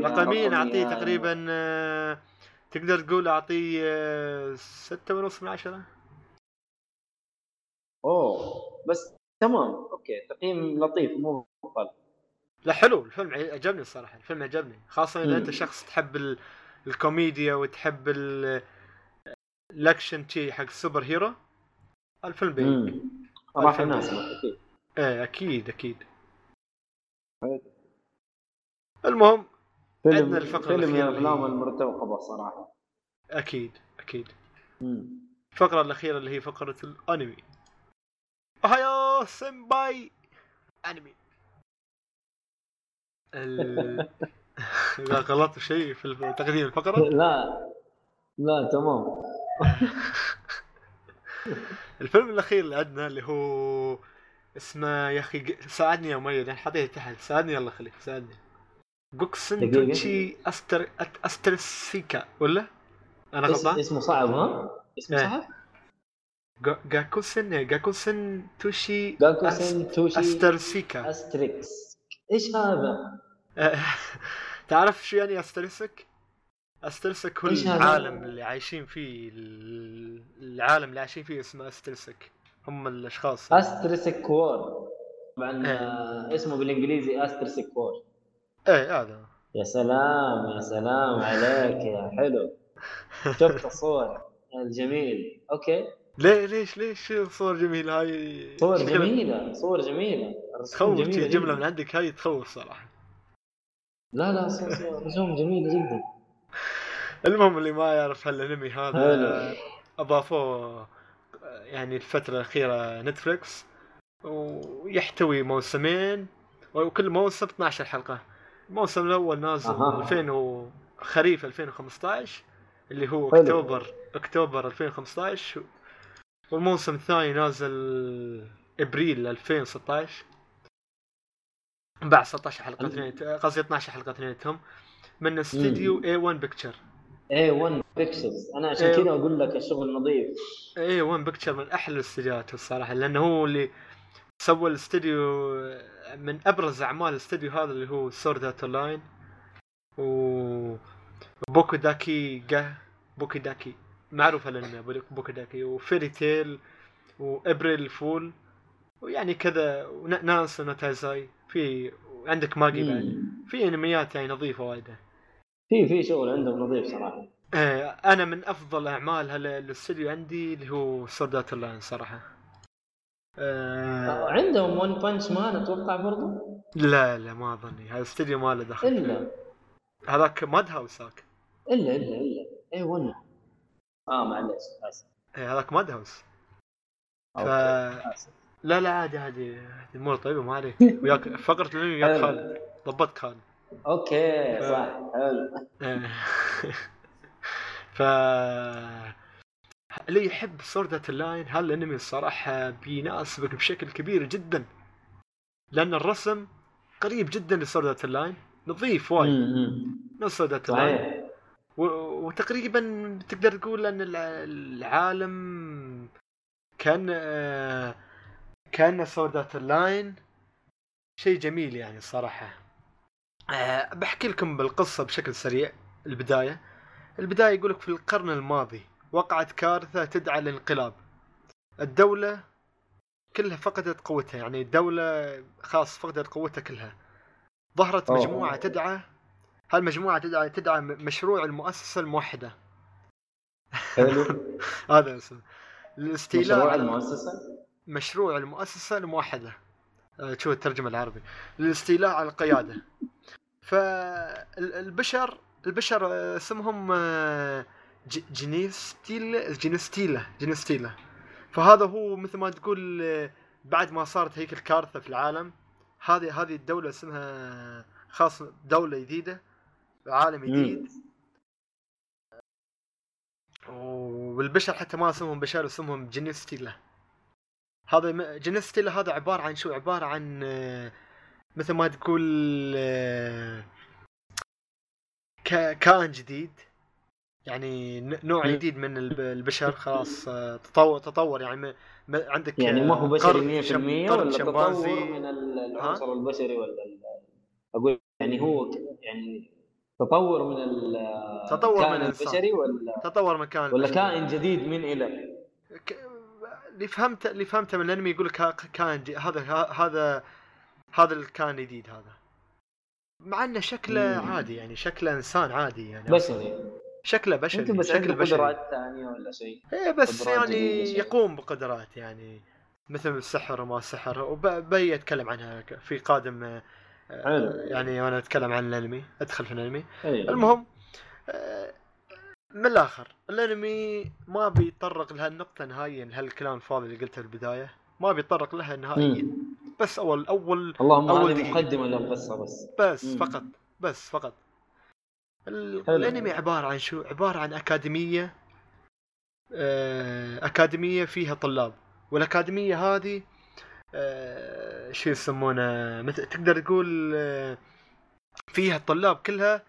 رقميا أعطيه. تقريبا آه، تقدر تقول أعطيه آه، ستة ونص من عشرة؟ أوه بس تمام. okay تقييم لطيف مو مقل. لا حلو. الفيلم عجبني الصراحة. الفيلم عجبني. خاصة إذا. أنت شخص تحب ال... الكوميديا وتحب ال... الأكشن تي حق ال superhero الفيلم امم راح. يناسبك أكيد إيه أكيد أكيد. حلو. المهم فيلم عندنا الفقرة فيلم من الافلام المرتقبه صراحة. أكيد أكيد. امم الفقرة الأخيرة اللي هي فقرة الأنمي. أهايو سيمباي. أنمي. ال... إذا غلطت شيء في تقديم الفقرة؟ لا لا تمام. الفيلم الأخير اللي عندنا اللي هو اسمه يا أخي ج- ساعدني يا مؤيد أنا حطيته تحت ساعدني يلا خليك ساعدني Gakusen. Toshi Aster أت- Asterisk ولا؟ أنا اس- غلطان؟ اسمه صعب ها؟ اسمه إيه. صعب؟ Ga- Gakusen Gakusen Toshi Gakusen Toshi Asterisk Asterisk إيش هذا؟ تعرف شو يعني Asterisk؟ Asterisk هو؟ العالم اللي عايشين فيه ال- العالم اللي عايشين فيه اسمه Asterisk. هم الأشخاص. Asterisk War طبعا إيه. آه، اسمه بالإنجليزي Asterisk War إيه هذا. يا سلام يا سلام عليك يا حلو. شفت الصور؟ الجميل. أوكي. ليه ليش ليش صور جميلة؟ هاي صور جميلة صور الرسوم تخوف جميلة جداً. من عندك. هاي تخوف صراحة. لا لا صور- صور- رسوم جميلة جدا. المهم اللي ما يعرف هالانمي هذا. أضافوه يعني الفترة الأخيرة نتفلكس ويحتوي موسمين وكل موسم 12 حلقة الموسم الأول نازل أها. 2000 و... خريف 2015 اللي هو حلو. أكتوبر أكتوبر 2015 والموسم الثاني نازل إبريل 2016 بعد 16 حلقة اثنين قصدي 12 حلقة اثنينهم من استديو A1 Pictures A1 Pictures أنا عشان. كذا أقول لك الشغل نظيف. A1 Pictures من أحلى الاستديوهات الصراحة لأنه هو اللي سوى الاستديو من أبرز أعمال الاستديو هذا اللي هو Sword Art Online و Boku Dake ga Boku Dake معروف الأنمي Boku Dake و Fairy Tail وابريل فول ويعني كذا Nanatsu no Taizai في عندك Magi بعد. في أنميات يعني نظيفة وايدة. في في شغل عندهم نظيف صراحة. إيه، أنا من أفضل اعمال الاستوديو عندي اللي هو Sword Art Online صراحة. آه عندهم One Punch Man أتوقع برضو؟ لا لا ما أظني. هذا استوديو ما له دخل. إلا. هذاك Madhouse هاك. إلا إلا إلا. A1 آه معلش آسف. إيه، هذاك Madhouse ف. لا لا عادي عادي الأمور طيبه ما عليك. وياك فقره الانمي وياك حلو. خالد. ضبطك خالد. أوكي صح حلو. ف اللي يحب Sword Art Online هالانمي الصراحة بيناسبك بشكل كبير جدا؟ لأن الرسم قريب جدا ل Sword Art Online نظيف وايد. نفس Sword Art Online صحيح و- وتقريبا تقدر تقول أن الع- العالم كان آه، كان Sword Art Online شيء جميل يعني الصراحه آه، بحكي لكم بالقصة بشكل سريع البداية. البداية يقول لك في القرن الماضي وقعت كارثة تدعى للانقلاب. الدولة كلها فقدت قوتها يعني الدولة خلاص فقدت قوتها كلها. ظهرت أوه. مجموعة تدعى هالمجموعة تدعى تدعى مشروع المؤسسة الموحدة. حلو. هذا اسمه. الاستيلاء مشروع على المؤسسة؟ مشروع المؤسسة الموحدة. شو الترجمة العربي؟ للاستيلاء على القيادة. فالبشر البشر آه، اسمهم آه، جينيستيلا جينيستيلا جينيستيلا. فهذا هو مثل ما تقول آه، بعد ما صارت هيك الكارثة في العالم هذه هذه الدولة اسمها خاص دولة جديدة عالم جديد. والبشر حتى ما اسمهم بشر اسمهم جينيستيلا. هذا جينيستيلا هذا عبارة عن شو عبارة عن آه، مثل ما تقول آه، كائن جديد يعني نوع. جديد من الب- البشر خلاص آه، تطور تطور يعني عندك يعني ما هو بشري قرد 100% شم- قرد ولا شمبانزي. تطور من ال- العنصر البشري ولا أقول يعني هو يعني تطور من تطور من. البشري ولا تطور مكان ولا البشر. كائن جديد من إلى ك- اللي فهمته اللي فهمته من الأنمي يقول لك كان جي- هذا هذا هذا الكائن الجديد هذا مع إنه شكله مم. عادي يعني شكله إنسان عادي يعني بشري شكله بشري يمكن بس شكل عنده بشري قدرات ثانية ولا شيء إيه بس يعني. يقوم بقدرات يعني مثل السحر وما السحر وبي اتكلم عنها في قادم آه، حلو. يعني وأنا أتكلم عن الأنمي أدخل في الأنمي أي. المهم آه، من الآخر الأنمي ما بيتطرق لهالنقطه نهائيا لهالكلام الفاضي اللي قلته في البداية ما بيتطرق لها نهائيا مم. بس أول أول اللهم دقيقة. مقدمة للقصة بس بس مم. فقط بس فقط. الأنمي عبارة عن شو عبارة عن أكاديمية آه، أكاديمية فيها طلاب والأكاديمية هذه آه، شو يسمونه مثل تقدر تقول آه، فيها الطلاب كلها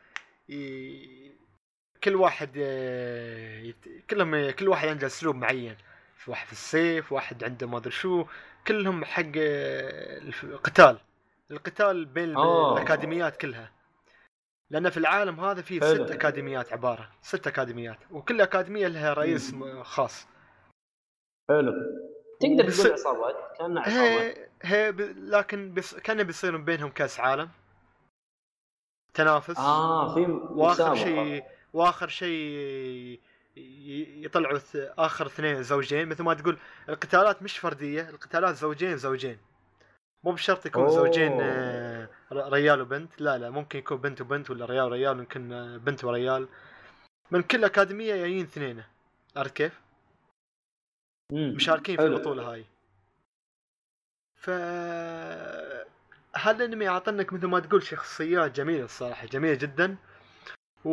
كل واحد آه، يت- كلهم كل واحد عنده أسلوب معين. في واحد في السيف واحد عنده ما أدري شو. كلهم حق آه، القتال. القتال بين آه. الأكاديميات كلها. لأن في العالم هذا فيه حلو. ست أكاديميات عبارة ست أكاديميات. وكل أكاديمية لها رئيس م- خاص. حلو. تقدر بس- تقول عصابات؟ كانها عصابات. هي هي ب... لكن بس كان بيصير بينهم كأس عالم. تنافس. آه في وآخر. شيء واخر شيء يطلعوا آخر اثنين زوجين. مثل ما تقول القتالات مش فردية القتالات زوجين زوجين. مو بشرط يكون أوه. زوجين آه، ريال وبنت. لا لا ممكن يكون بنت وبنت ولا ريال وريال ممكن آه، بنت وريال. من كل أكاديمية جايين اثنين. عرفت كيف؟ مشاركين في. البطولة هاي. ف هالانمي أعطنك مثل ما تقول شخصيات جميلة الصراحة جميلة جدا. و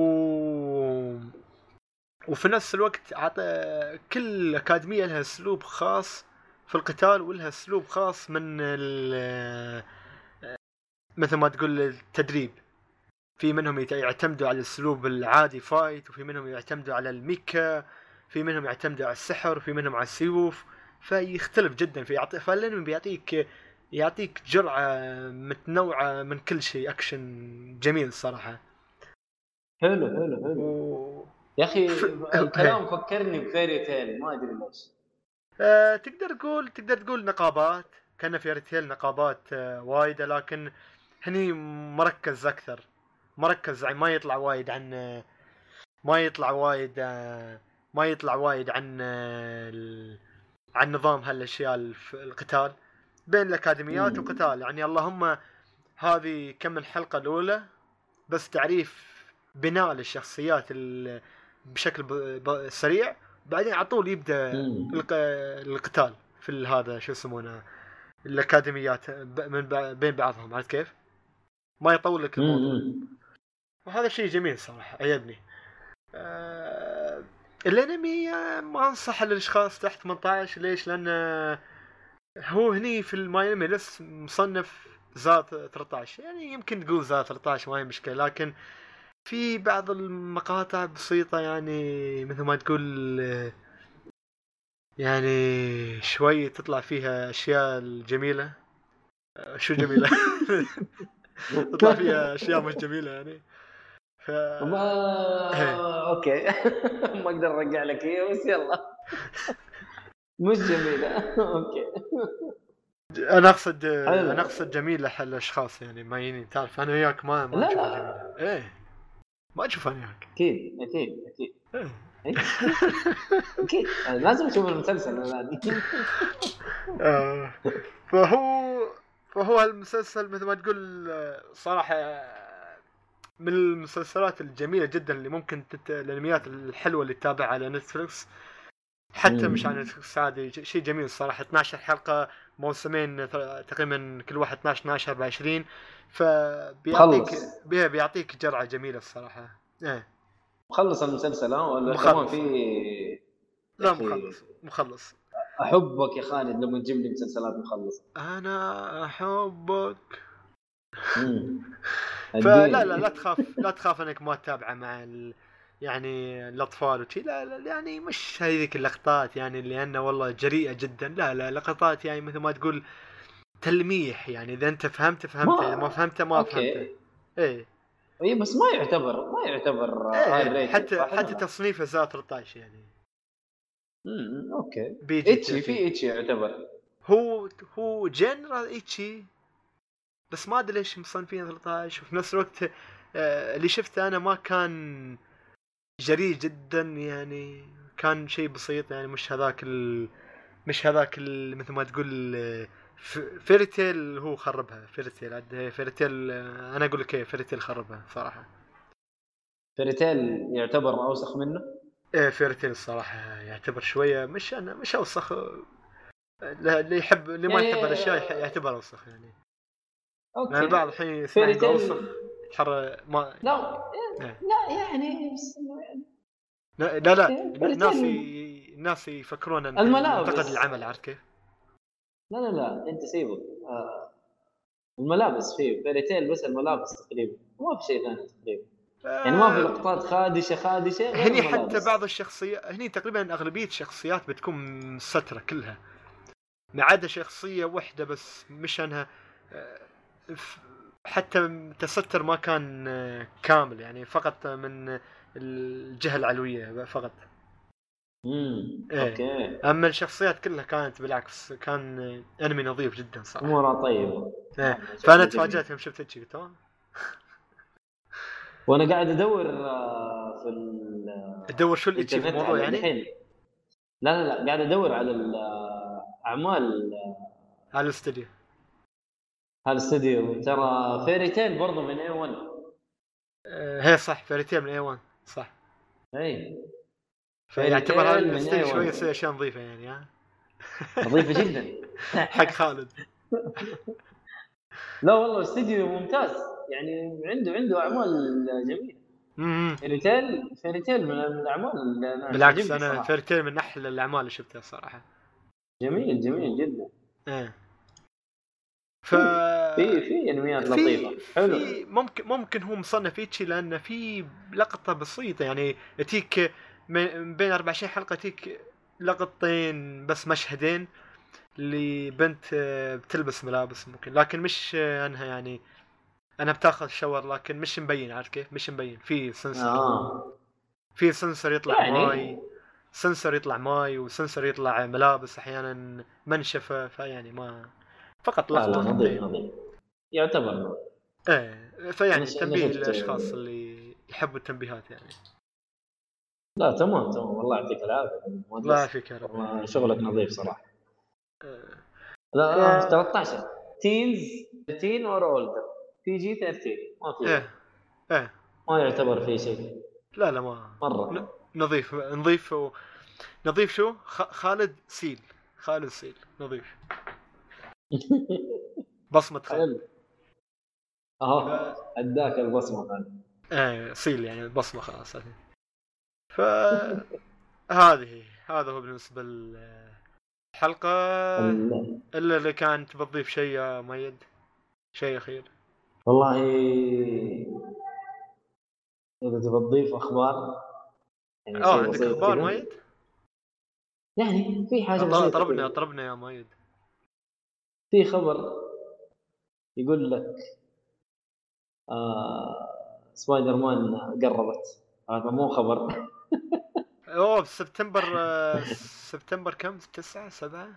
وفي نفس الوقت عطى كل أكاديمية لها أسلوب خاص في القتال ولها أسلوب خاص من ال... مثل ما تقول التدريب. في منهم يعتمدوا على الأسلوب العادي فايت وفي منهم يعتمدوا على الميكا في منهم يعتمدوا على السحر وفي منهم على السيوف. فيختلف جدا في يعطي فالانمي بيعطيك يعطيك جرعة متنوعة من كل شيء أكشن جميل الصراحه حلو حلو حلو. يا أخي الكلام فكرني ب Fairy Tail ما أدري ليش. آه تقدر تقول تقدر تقول نقابات. كان Fairy Tail نقابات آه وايدة لكن هني مركز أكثر. مركز يعني ما يطلع وايد عن آه ما يطلع وايد آه ما يطلع وايد عن آه عن نظام هالأشياء القتال. بين الأكاديميات. وقتال. يعني اللهم هذه كم الحلقة الأولى؟ بس تعريف بناء للشخصيات بشكل سريع بعدين على طول يبدأ القتال في هذا شو يسمونه الأكاديميات من بين بعضهم عرفت كيف؟ ما يطول لك الموضوع. وهذا شيء جميل صراحة عجبني. آه الأنمي ما أنصح للأشخاص تحت 18 ليش؟ لأن هو هني في ال MyAnimeList مصنف زاد 13 يعني يمكن تقول زاد 13 ما هي مشكلة لكن في بعض المقاطع بسيطة يعني مثل ما تقول يعني شوي تطلع فيها أشياء الجميلة. شو جميلة؟ تطلع فيها أشياء مش جميلة يعني. ف... ما أوكي. ما أقدر أرجع لك. هي بس يلا. مش جميلة. أوكي. أنا أقصد حلو. أنا أقصد جميلة حل الاشخاص يعني ما يني تعرف أنا وياك ما ما لا، لا. جميلة. إيه. ما أشوف أنا وياك أكيد أكيد أكيد. إيه. أكيد. لازم أشوف المسلسل آه، فهو فهو المسلسل مثل ما تقول صراحة من المسلسلات الجميلة جدا اللي ممكن تت... الأنميات الحلوة اللي تتابعها على Netflix حتى. مش على نتفلكس عادي شيء جميل الصراحه 12 حلقة موسمين تقريبا كل واحد 12 12 24 فبيعطيك بيعطيك جرعة جميلة الصراحة إيه مخلص المسلسل ها ولا. كمان في لا. مخلص مخلص أحبك يا خالد لما تجيب لي مسلسلات مخلصة أنا أحبك. فلا. لا لا تخاف لا تخاف إنك ما تتابعه مع ال... يعني الأطفال وشي لا, لا يعني مش هذيك اللقطات يعني لأنه والله جريئة جدا لا لا لقطات يعني مثل ما تقول تلميح يعني إذا أنت فهمت فهمت ما- إذا ما فهمته ما فهمته أوكي إيه, اي بس ما يعتبر ما يعتبر إيه آه حتى حتى تصنيفه زاد 13 يعني. امم أوكي. بيجي ecchi في ecchi يعتبر. هو هو genre ecchi بس ما أدري ليش مصنفين 13 وفي نفس الوقت آه، اللي شفته أنا ما كان جريء جدا يعني كان شيء بسيط يعني مش هذاك ال... مش هذاك ال... مثل ما تقول ف... Fairy Tail هو خربها Fairy Tail عاد Fairy Tail آه، أنا أقول لك إيه Fairy Tail خربها صراحة. Fairy Tail يعتبر أوسخ منه؟ إيه Fairy Tail الصراحه يعتبر شوية مش أنا مش أوسخ. اللي يحب اللي ما يعني- يحب الأشياء يح- يعتبر أوسخ يعني. أوكي. البعض الحين يسمع أوسخ. يتحرى ما لا إيه. لا يعني بس لا لا, لا. الناس. الناس يفكرون إن. منتقد العمل عارف كيف؟ لا لا لا أنت سيبه آه. الملابس فيه Fairy Tail بس الملابس تقريبا ما في شيء ثاني تقريبا يعني ما في لقطات خادشة خادشة هني حتى. بعض الشخصيات هني تقريبا أغلبية الشخصيات بتكون مستره كلها ما عدا شخصية واحدة بس مش انها آه، حتى تستر ما كان آه، كامل يعني فقط من الجهة العلوية فقط امم إيه. أوكي أما الشخصيات كلها كانت بالعكس كان آه، أنمي نظيف جدا صراحة أمورها طيبة إيه. فأنا. تفاجأت يوم شفت هيك قلت. وأنا قاعد أدور آه، في ال- تدور شو اللي الإنترنت الموضوع يعني الحين لا لا لا قاعد أدور على ال- آه، أعمال على الاستوديو هالاستوديو ترى Fairy Tail برضه من A 1 آه، هي صح Fairy Tail من A 1 صح. اي فيعتبر هذا Fairy Tail الاستوديو A1. شوي يسوي أشياء نظيفة يعني ها؟ نظيفة جدا. حق خالد. لا والله استوديو ممتاز. يعني عنده عنده أعمال جميلة. مم. Fairy Tail Fairy Tail من الأعمال اللي أنا بالعكس أنا. Fairy Tail من أحلى الأعمال اللي شفتها صراحة. جميل جميل جدا. إيه. ف في في أنميات لطيفة. حلو. في ممكن ممكن هو مصنف ecchi لأن في لقطة بسيطة يعني تيك من بين 24 حلقة تيك لقطتين بس مشهدين لبنت آه، بتلبس ملابس ممكن. لكن مش آه، أنها يعني أنا بتاخذ shower لكن مش مبين عارف كيف؟ مش مبين. في سنسر آه. في سنسر يطلع يعني- ماي. سنسر يطلع ماي وسنسر يطلع ملابس أحيانا منشفة فيعني ما فقط لا لا لقطة نظيف. نظيف. يعتبر. إيه فيعني تنبيه للأشخاص اللي يحبوا التنبيهات يعني. لا تمام تمام. والله يعطيك العافية الله. يعافيك يا رب. شغلك نظيف صراحة. آه، لا ف- 13 teens 13 or older PG 13 ما في. إيه إيه. ما يعتبر في شيء. لا لا ما. مرة. نظيف نظيف و... نظيف شو؟ خ... خالد seal. خالد seal نظيف. بصمة خالد. اداك البصمة إيه seal يعني البصمة خلاص. هذه ف هذه هذا هو بالنسبة للحلقة. ال- إلا اللي كانت بتضيف شيء يا ميد شيء أخير. والله إذا تبغى تضيف أخبار يعني آه عندك أخبار. مايد؟ يعني في حاجة طلبنا كذا. طلبنا يا مايد في خبر يقول لك آه سبايدر مان قربت هذا مو خبر أوه بسبتمبر آه، سبتمبر كم؟ 9 7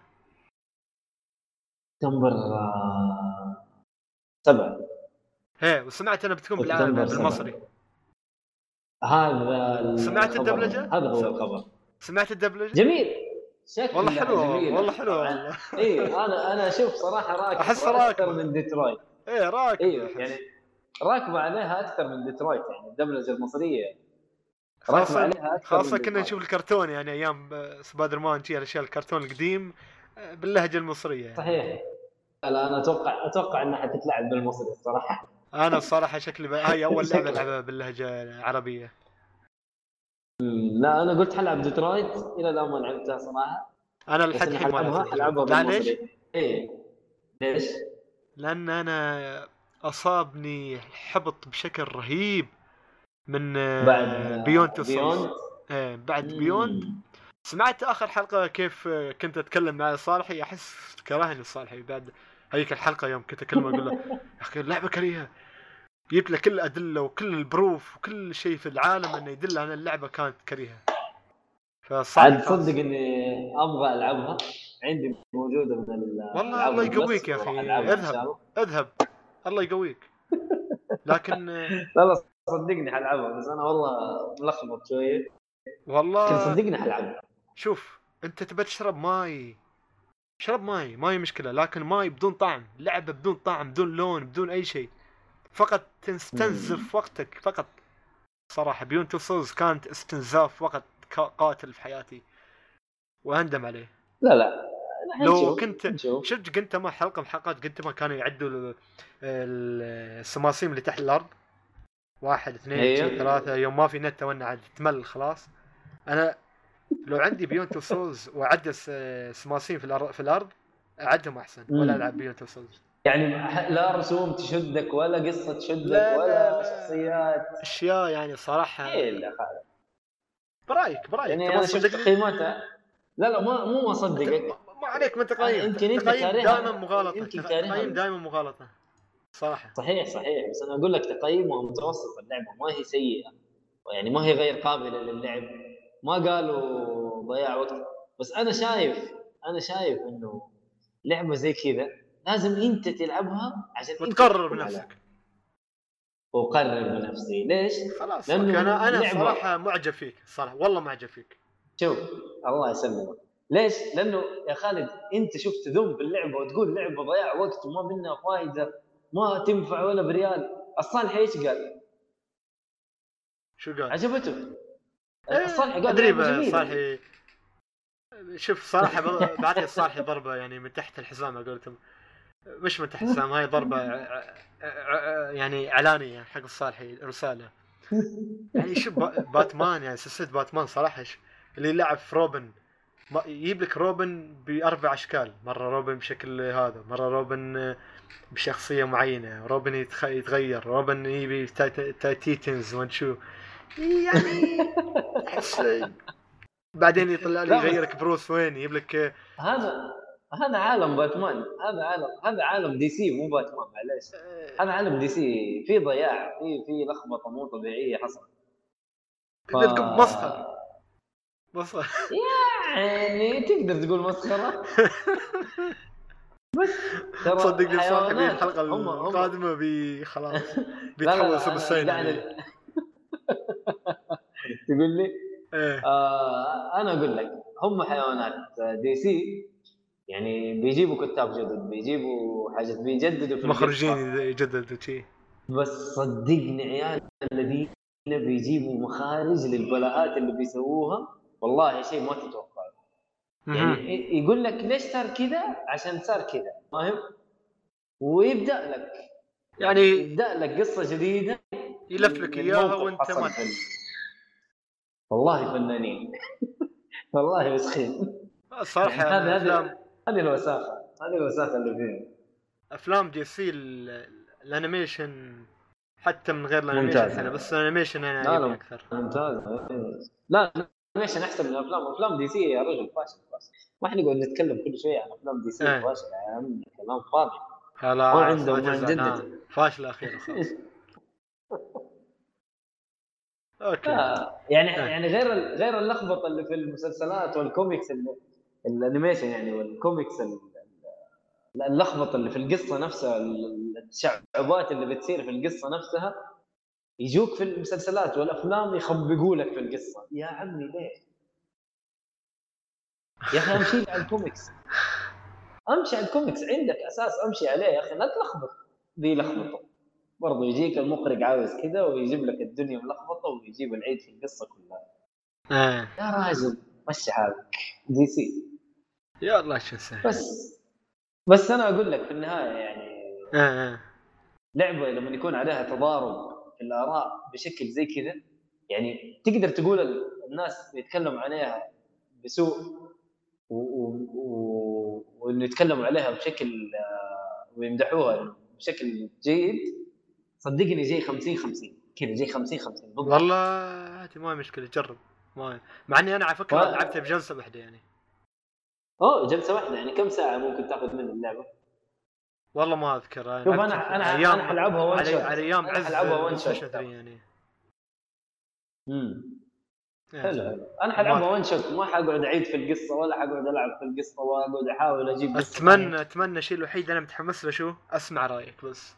سبتمبر آه سبعة هي وسمعت أنها بتكون سبتمبر. بالمصري هذا سمعت الخبر. الدبلجة؟ هذا هو الخبر سمعت الدبلجة؟ جميل والله حلوة جميل. والله حلوة والله اي أنا أنا أشوف صراحة راكب أحس أكثر راكبة. من ديترويت إيه راكب أيوه. يعني راكبه عليها أكثر من ديترويت يعني الدبلجة المصرية راكبه خاصة عليها أكثر خاصة كنا. نشوف الكرتون يعني أيام آه، سبايدر مان شي الأشياء الكرتون القديم آه، باللهجة المصرية يعني. صحيح لا أنا أتوقع أتوقع إنها حتتلعب بالمصري الصراحة أنا الصراحة شكلي ب... هاي أول لعبة. ألعبها باللهجة العربية لا أنا قلت حلعب ديترويت إلى الآن ما لعبتها صراحة أنا لحد الحين ما حلعبها لعبت حلعبها لا ليش؟ إيه ليش؟ لأن أنا أصابني حبط بشكل رهيب من آه، بعد Beyond Two Beyond بعد Beyond سمعت آخر حلقة كيف آه، كنت أتكلم مع صالحي. أحس كرهني صالحي بعد هيك الحلقة يوم كنت أكلمه أقول له يا أخي اللعبة كريهة. جبت له كل الأدلة وكل ال proof وكل شيء في العالم إنه يدل على اللعبة كانت كريهة. عاد تصدق إني أبغى ألعبها. عندي موجودة من ال والله الله يقويك يا إن اذهب. اذهب. الله يقويك. لكن لا لا صدقني حلعبها بس أنا والله ملخبط شوية. والله صدقني حلعبها. شوف أنت تبى تشرب ماي شرب ماي ماي مشكلة لكن ماي بدون طعم لعبة بدون طعم بدون لون بدون أي شيء. فقط تستنزف وقتك فقط. صراحة Beyond Two Souls كانت استنزاف وقت قاتل في حياتي. وأندم عليه. لا لا. لو كنت- شفت قلت ما حلقة من حلقات قلت ما كانوا يعدوا ال- ال- السماسيم اللي تحت الأرض واحد اثنين. شي، ثلاثة يوم ما في نت وأنا عاد تمل خلاص أنا لو عندي Beyond Two Souls وأعدل س- سماسيم في الأرض في الأرض أعدهم أحسن ولا. ألعب Beyond Two Souls يعني لا رسوم تشدك ولا قصة تشدك لا، لا، ولا لا. شخصيات أشياء يعني صراحة إيه لا. برايك برايك يعني أنا شفت؟ تقييماتها لا لا ما مو اصدقك ما- عليك من تقييم يمكن كارهها. دائما مغالطة يمكن. تقييم دائما مغالطة صراحة صحيح صحيح بس أنا أقول لك تقييمها متوسط اللعبة ما هي سيئة يعني ما هي غير قابلة للعب ما قالوا ضياع وقت بس أنا شايف أنا شايف إنه لعبة زي كذا لازم أنت تلعبها عشان أنت وتقرر. بنفسك وقرر بنفسي ليش؟ خلاص لأنه okay. أنا أنا. صراحة معجب فيك صراحة والله معجب فيك شوف الله يسلمك ليش؟ لأنه يا خالد أنت شوف تذم باللعبه وتقول لعبه ضياع وقت وما منها فائده ما تنفع ولا بريال الصالح إيش قال؟ شو قال؟ عجبته إيه، الصالح قال أدري. صالحي شوف ب- بعطي الصالحي ضربة يعني من تحت الحزام على قولتهم مش من تحت الحزام هاي ضربة يعني إعلانية حق الصالحي رسالة يعني شوف با- باتمان يعني سلسلة باتمان صراحة اللي لعب في روبن يجيب لك روبن بأربع أشكال. مرة روبن بشكل هذا مرة روبن بشخصية معينة روبن يتخ- يتغير روبن يبي تايت- تايت- تيتنز ونشو يعني بعدين يطلع لي يغيرك Bruce Wayne يجيب لك هذا هذا عالم باتمان. هذا عالم هذا عالم DC مو باتمان معليش. هذا عالم DC. في ضياع في في لخبطة مو طبيعية حصلت. ف- تقول مسخر مسخر يعني تقدر تقول مسخرة بس ترى صدقني صاحبي. الحلقة القادمة بي خلاص لا، لا، بيتحول سوبر عليه. تقول لي إيه آه أنا أقول لك هم حيوانات دي سي يعني بيجيبوا كتاب جدد بيجيبوا حاجات بيجددوا في. مخرجين يجددوا شي بس صدقني عيال الذين بيجيبوا مخارج للبلاءات اللي بيسووها والله شيء ما تتوقعه مهم. يعني يقول لك ليش صار كذا؟ عشان صار كذا. فاهم ويبدأ لك. يعني يبدأ لك قصة جديدة. يلف لك إياها وأنت ما والله فنانين. والله مسخين. الصراحه يعني هذا- الافلام هذه الوساخة. هذه الوساخة اللي فيهم أفلام DC ال- الـ animation حتى من غير الـ animation ممتاز. بس الـ animation أنا لا، عجبني لا. أكثر. ممتاز. لا. الـ animation احسن من الافلام أفلام DC يا رجل فاشل فاشل ما إحنا نقعد نتكلم كل شوية عن أفلام DC إيه. فاشلة يا عم كلام فاضي. خلاص ما عنده ما. فاشلة أخيرا خلاص. okay. لا، يعني إيه. يعني غير غير اللخبطة اللي في المسلسلات والـ comics الـ animation يعني والكوميكس ال- ال- اللخبطة اللي في القصة نفسها ال- التشعبات اللي بتصير في القصة نفسها يجوك في المسلسلات والأفلام يخبصوا لك في القصة. يا عمي ليه؟ يا أخي أمشي لي على الكوميكس. أمشي على الكوميكس. عندك أساس أمشي عليه يا أخي. لا تلخبط. ذي لخبطة. برضه يجيك المخرج عاوز كذا ويجيب لك الدنيا ملخبطة ويجيب العيد في القصة كلها. إيه يا راجل مشي حالك. DC. يا الله شو سهل. بس بس أنا أقول لك في النهاية يعني إيه إيه لعبة لما يكون عليها تضارب الآراء بشكل زي كذا. يعني تقدر تقول ال- الناس يتكلموا عليها بسوء وانه يتكلموا عليها بشكل آه، ويمدحوها بشكل جيد صدقني جاي 50 50 كذا جاي 50 50 بالضبط. والله هاتي ما هي مشكلة جرب. ما مع إني أنا على فكرة. لعبتها بجلسة واحدة يعني. أوه جلسة واحدة يعني كم ساعة ممكن تأخذ من اللعبة؟ والله ما أذكر. شوف أنا في أنا أيام- أنا حلعبها وان على شوت على أيام عز shot. PlayStation 3 يعني امم إيه. حلو. حلو أنا حلعبها وان شوت ما حقعد أعيد في القصة ولا حقعد ألعب في القصة واقعد أحاول أجيب اتمنى أتمنى الشيء الوحيد أنا متحمس له شو؟ أسمع رأيك بس.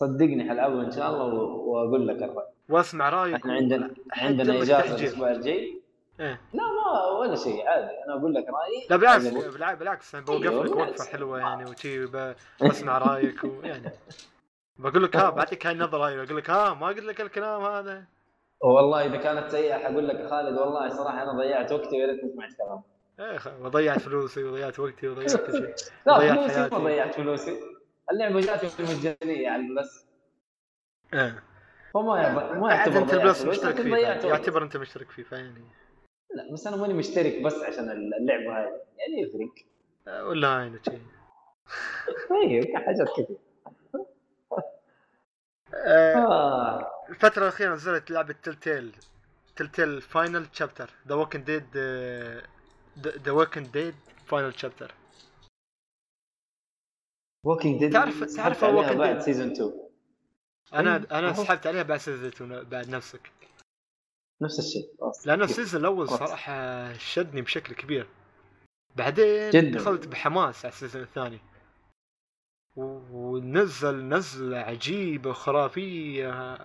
صدقني حلعبها ان شاء الله وأقول لك الرأي. وأسمع رأيك إحنا عندنا عندنا إجازة. الأسبوع الجاي. إيه. لا ما ولا شيء عادي. أنا أقول لك رأيي. لا بالعكس بالعكس أنا أيوة، بوقف لك بالعكس. وقفه حلوة يعني وشي بسمع رأيك ويعني بقول لك ها بعطيك هاي النظرة بقول لك ها ما قلت لك الكلام هذا. والله إذا كانت سيئة حقول لك خالد والله صراحة أنا ضيعت وقتي ويا ريتني سمعت كلام. إيه وضيعت فلوسي وضيعت وقتي وضيعت كل شيء. لا ضيعت فلوسي حياتي. ما ضيعت فلوسي. اللعبة جاتني مجانيه على البلس إيه. فما ما يعتبر أنت فلوس، مشترك فيه. وقت. يعتبر أنت مشترك فيه فيعني. لا بس أنا ماني مشترك بس عشان اللعبه هذه يعني يفرق. ولا هاي شيء طيب حاجات كثير آه، آه. الفترة الأخيرة نزلت لعبة Telltale Telltale final chapter The Walking Dead The Walking Dead final chapter Walking Dead تعرف- تعرف Walking بعد Dead؟ season 2 أنا أنا. سحبت عليها بعد season بعد نفسك. نفس الشيء خلاص. لأن الـ season الأول. صراحة شدني بشكل كبير بعدين جداً. دخلت بحماس على الـ season الثاني ونزل نزلة عجيبة خرافية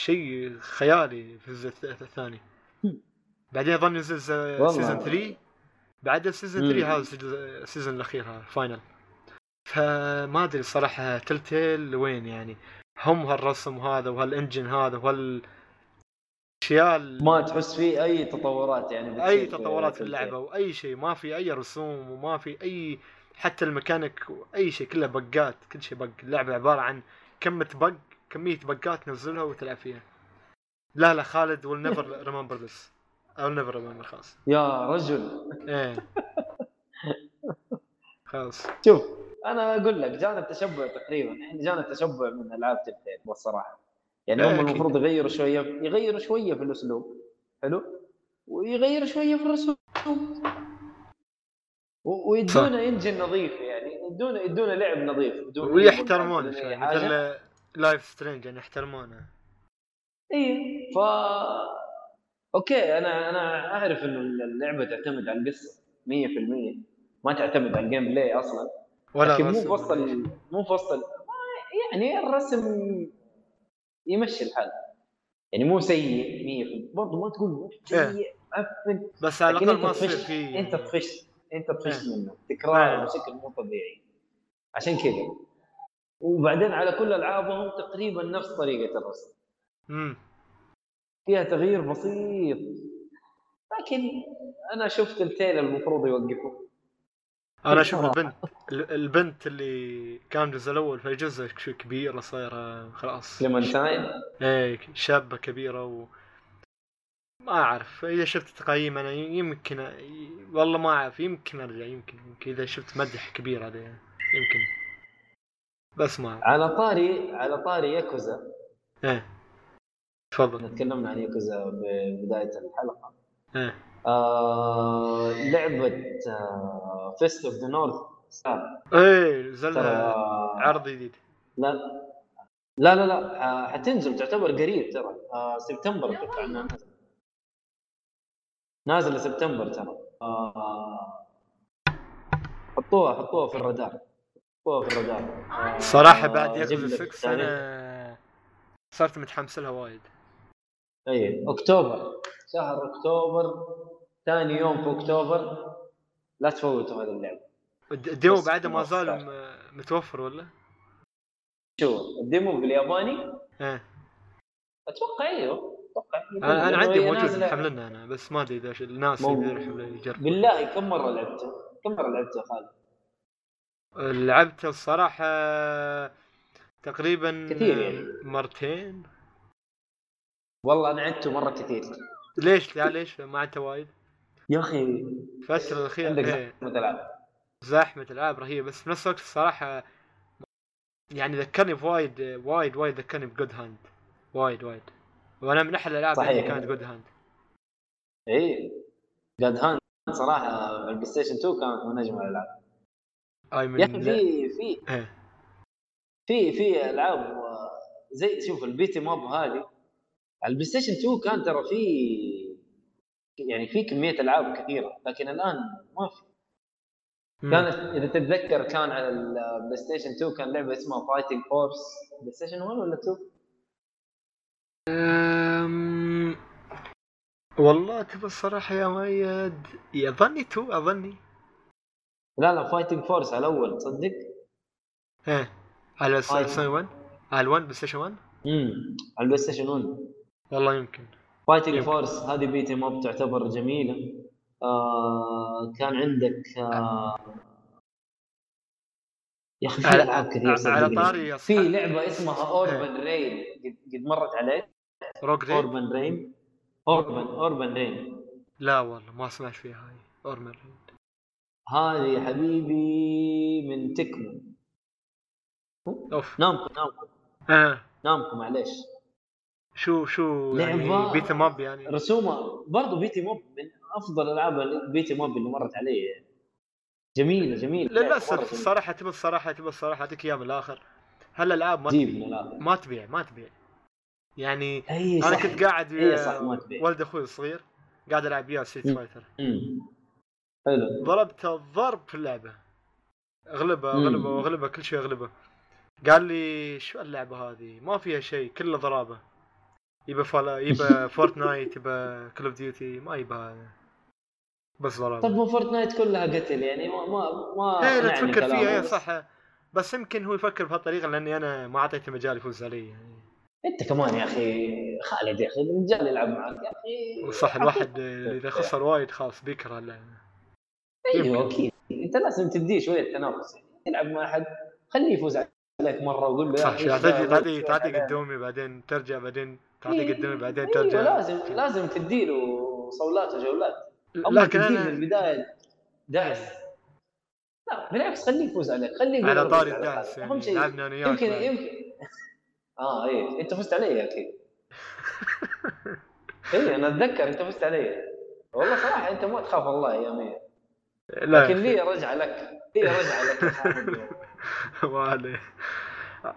شيء خيالي في الث- الثاني بعدين ز- والله. season 3 بعد الـ season مم. 3 هذا السيز- الـ season الأخير هذا final فما أدري صراحة Telltale وين يعني هم هالرسم هذا وهال engine هذا وهال الأشياء ال- ما تحس فيه أي تطورات يعني أي تطورات في. اللعبة وأي شيء ما في أي رسوم وما في أي حتى الميكانيك وأي شيء كله bugات كل شيء bug. اللعبة عبارة عن كمية bug كمية bugات تنزلها وتلعب فيها. لا لا خالد will never remember this. I'll never remember خلاص. يا رجل. إيه. خلاص. شوف أنا أقول لك جانا التشبع تقريبا إحنا جانا التشبع من ألعاب Telltale والصراحه يعني إيه، هم أكيد. المفروض يغيروا شوية يغيروا شوية في الأسلوب. حلو؟ ويغيروا شوية في الرسوم ويدونا engine نظيف يعني. يدونا يدونا لعب نظيف. ويحترمون شوي. مثل Life is Strange يعني يحترمونه. اي ف okay أنا أنا أعرف إنه اللعبة تعتمد على القصة 100% ما تعتمد على الـ gameplay أصلا. ولا لكن مو في وسط مو في وسط يعني الرسم يمشي الحال. يعني مو سيء 100% برضه ما تقول سيء معفن بس على الأقل ما تصير طفشت في أنت طفشت أنت طفشت إيه. منه. تكرار إيه. بشكل مو طبيعي. عشان كذا. وبعدين على كل ألعابهم تقريبا نفس طريقة الرسم. امم فيها تغيير بسيط. لكن أنا شفت التيل المفروض يوقفوا أنا أشوف صراحة. البنت ال- البنت اللي كان الجزء الأول في الجزء شو كبيرة صايرة خلاص. كليمنتاين إيه شابة كبيرة و ما أعرف. إذا شفت تقييم أنا يمكن والله ما أعرف. يمكن أرجع يمكن يمكن. إذا شفت مدح كبير هذا يمكن. بس ما على طاري على طاري ياكوزا. إيه. تفضل. تكلمنا عن ياكوزا ببدايه الحلقة. إيه. آه لعبة آه Fist of the North إيه نزلنا عرض جديد. لا لا لا لا آه، حتنزل تعتبر قريب ترى. آه سبتمبر أتوقع إنها نازلة. نازلة سبتمبر ترى. آه حطوها حطوها في الرادار. حطوها في الرادار. آه صراحة بعد ياكوزا 6 التاريخ. أنا صرت متحمس لها وايد. أي أكتوبر. شهر أكتوبر. ثاني يوم في أكتوبر لا تفوتوا هذه اللعبة. الد- الـ demo بس بعده ما زال متوفر ولا؟ شو الـ demo بالياباني؟ إيه. أتوقع إيوه أتوقع أنا, أنا عندي موجود محملنا أنا بس ما أدري إذا الناس يقدروا يجربوا بالله كم مرة لعبته؟ كم مرة لعبته خالد؟ لعبت الصراحة تقريبا كثير يعني. مرتين. والله أنا عدته مرة كثير. ليش؟ لا ليش؟ ما عدت وايد. يا أخي الفترة الأخيرة عندك إيه، زحمة العاب زحمة العاب رهيبة بس في نفس الوقت الصراحة يعني ذكرني بوايد وايد وايد ذكرني ب God Hand وايد وايد. وأنا من أحلى الالعاب. اللي كانت God Hand اي God Hand صراحة ال PlayStation 2 كانت من أجمل الألعاب. أي من يا أخي في في إيه. في في ألعاب آه، زي شوف ال beat 'em up هذه على ال PlayStation 2 كان ترى في يعني في كمية ألعاب كثيرة لكن الآن ما في. كانت إذا تتذكر كان على ال PlayStation 2 كان لعبة اسمها Fighting Force PlayStation 1 ولا 2؟ أم... والله تبى الصراحة يا مؤيد أظني تو أظني لا لا Fighting Force على الأول تصدق؟ إيه على. السنة 1 على ال 1 PlayStation 1 امم على ال PlayStation 1 والله يمكن Fighting. Force هذه beat 'em up تعتبر جميلة. آه كان عندك آه يا أخي في ألعاب كثير على. طاري في لعبة اسمها Urban Reign قد, مرت عليك؟ روك ريد اوربن رين اوربن اوربن رين لا والله ما سمعت فيها هاي. اورمر هذه يا حبيبي من تكمو. أوف. نامكو نامكو آه. نامكو معليش. شو شو يعني لعبة- بيت ماب يعني؟ رسومها برضو بيتي موب من أفضل ألعاب البيتي موب اللي مرت علي يعني. جميلة. جميلة. للاسف. الصراحه تبى الصراحه تبى الصراحه اعطيك إياها من الآخر هالالعاب ما تبيع ما تبيع ما تبيع. يعني أنا صح. كنت قاعد تبيع. ولد أخوي الصغير قاعد العب وياه Street مم. Fighter. حلو. ضربت الضرب في اللعبة. اغلبه مم. اغلبه اغلبه كل شيء أغلبه. قال لي شو اللعبة هذه؟ ما فيها شيء كله ضرابة. يبى فلا يبى Fortnite يبى Call of Duty ما يبى. بس ضرابه طب ما Fortnite كلها قتل يعني ما ما ما إيه لا أقنعني تفكر فيها إيه بس صح بس يمكن هو يفكر بهالطريقة لأني أنا ما أعطيته مجال يفوز علي يعني أنت كمان يا أخي خالد يا أخي الرجال يلعب معك يا أخي صح الواحد إذا خسر وايد خلاص بيكره اللعبه أيوه. أكيد أنت لازم تديه شوية تنافس يعني تلعب مع أحد خليه يفوز عليك مرة وقول له صح أخي شو إيش تعطي ذا؟ تعطي شوية تعطي عليك. قدومي بعدين ترجع بعدين تعطي إيه، قدومي بعدين أيوه ترجع. لازم لازم تديله صولات وجولات لكن تديه من أنا البدايه دعس لا بالعكس خليه يفوز عليك خليه يقول على طاري. يفوز. الدعس أهم يعني شيء لعبنا أنا وياك يمكن. يمكن آه إيه أنت فزت علي أكيد إيه أنا أتذكر أنت فزت علي. والله صراحة أنت ما تخاف الله اياميا لا لكن لي رجعة لك. لي رجعة لك يا. ما عليه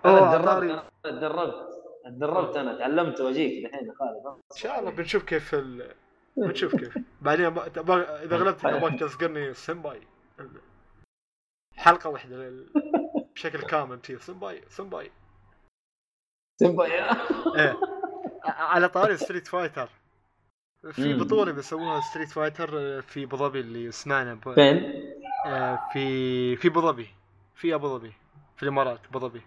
أنا تدربت أنا تدربت. تدربت أنا تعلمت وأجيك الحين يا خالد. إن شاء الله بنشوف كيف ال... بنشوف كيف. بعدين أبغى- أبغى- إذا غلبت ابغاك تذكرني سمباي حلقة واحدة لل- بشكل كامل تي سمباي سمباي سمبا يا. إيه. على طاري Street Fighter في مم. بطولة بيسووها Street Fighter في أبو ظبي اللي سمعنا ب... فين؟ آه، في في أبو ظبي. في أبو ظبي. في الإمارات أبو ظبي.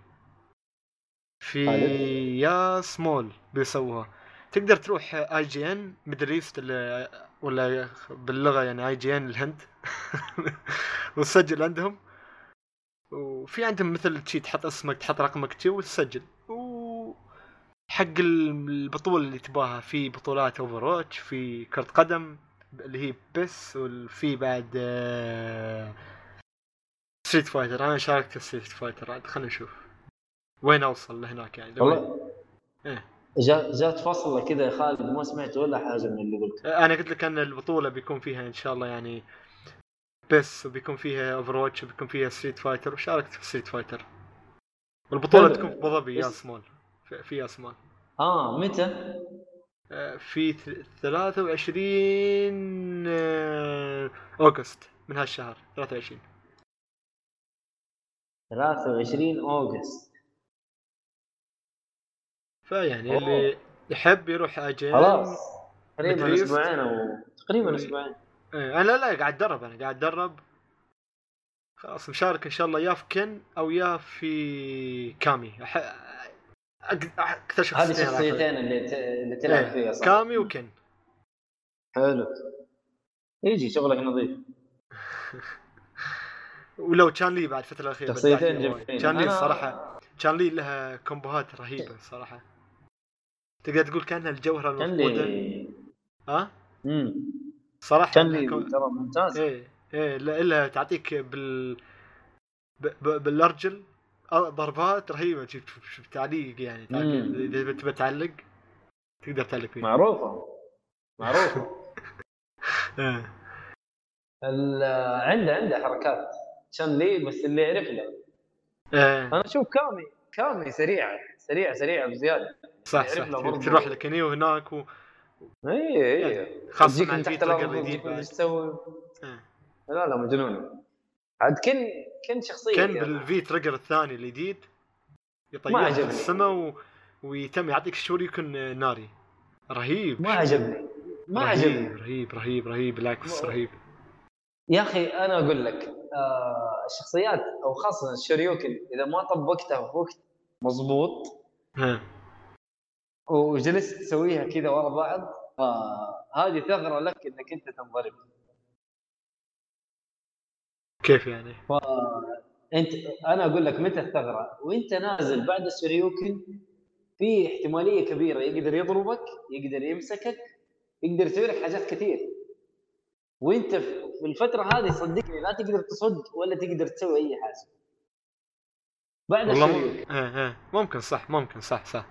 في. يا سمول بيسووها. تقدر تروح اي جي ان ميدل ايست ولا باللغة يعني اي جي ان الهند. وتسجل عندهم. وفي عندهم مثل شي تحط اسمك تحط رقمك شي وتسجل. و حق البطولة اللي تباها في بطولات اوفر في كرة قدم اللي هي بس وفي بعد Street Fighter أنا شاركت في Street Fighter عاد خلينا نشوف. وين أوصل لهناك يعني؟ والله. جا- جات فصله كذا يا خالد ما سمعت ولا حاجة من اللي قلته أنا قلت لك أن البطولة بيكون فيها إن شاء الله يعني بس وبيكون فيها Overwatch وبيكون فيها Street Fighter وشاركت في ستريت فايتر والبطوله. تكون في ابو ظبي يا سمول في- يا سمول آه متى؟ آه، في ث- 23 آه، أوغست من هالشهر 23 23 أوغست فيعني أوه. اللي يحب يروح اجين خلاص. تقريبا. أسبوعين أو تقريبا و- أسبوعين. إيه، أنا لا قاعد اتدرب أنا قاعد اتدرب خلاص مشارك إن شاء الله يا في كن أو يا في كامي. أح... اكتشف هذه الشخصيتين اللي ت... اللي تلعب إيه، فيها صح؟ كامي وكن. حلو. يجي شغلك نظيف. ولو كان لي بعد الفترة الأخيرة شخصيتين جميلين. كان لي الصراحة كان لي لها كومبوهات رهيبة الصراحه تقدر تقول كأنها الجوهرة كان المفقودة؟ لي ها؟ امم صراحة كان لي كو- ترى ممتاز. إيه إيه لا إلا تعطيك بال ب... ب... بالأرجل. ضربات رهيبة. شوف تعليق يعني. اذا تبي تعلق تقدر تعلق فيه. معروفة. معروفة. إيه. ال- عنده عنده حركات. شان لي بس اللي يعرف له إيه. أنا أشوف كامي كامي سريعه سريعه سريعه بزيادة. صح يعرف صح. تروح لك هني وهناك و... اي اي خاصه تجيك مع من تحت الأرض إيش تسوي. إيه. لا لا مجنون. عاد كن كن شخصية كان يعني. بالفي تريجر الثاني الجديد ما يطيرها في. السماء و... ويتم يعطيك شوريكن ناري. رهيب ما عجبني. ما رهيب عجبني. رهيب رهيب رهيب بالعكس ما- رهيب. يا أخي أنا أقول لك آه الشخصيات أو خاصة الشوريوكن إذا ما طبقتها في وقت مضبوط. ها. وجلست تسويها كذا ورا بعض. هذه ثغرة لك إنك أنت تنضرب. كيف يعني؟ أنت أنا أقول لك متى الثغرة؟ وأنت نازل بعد الشريوكن في احتمالية كبيرة. يقدر يضربك يقدر يمسكك يقدر يسوي لك حاجات كثير. وأنت في في الفترة هذه صدقني لا تقدر تصد ولا تقدر تسوي أي حاجة. بعد والله الشريوكن مم... إيه إيه. ممكن صح ممكن صح صح.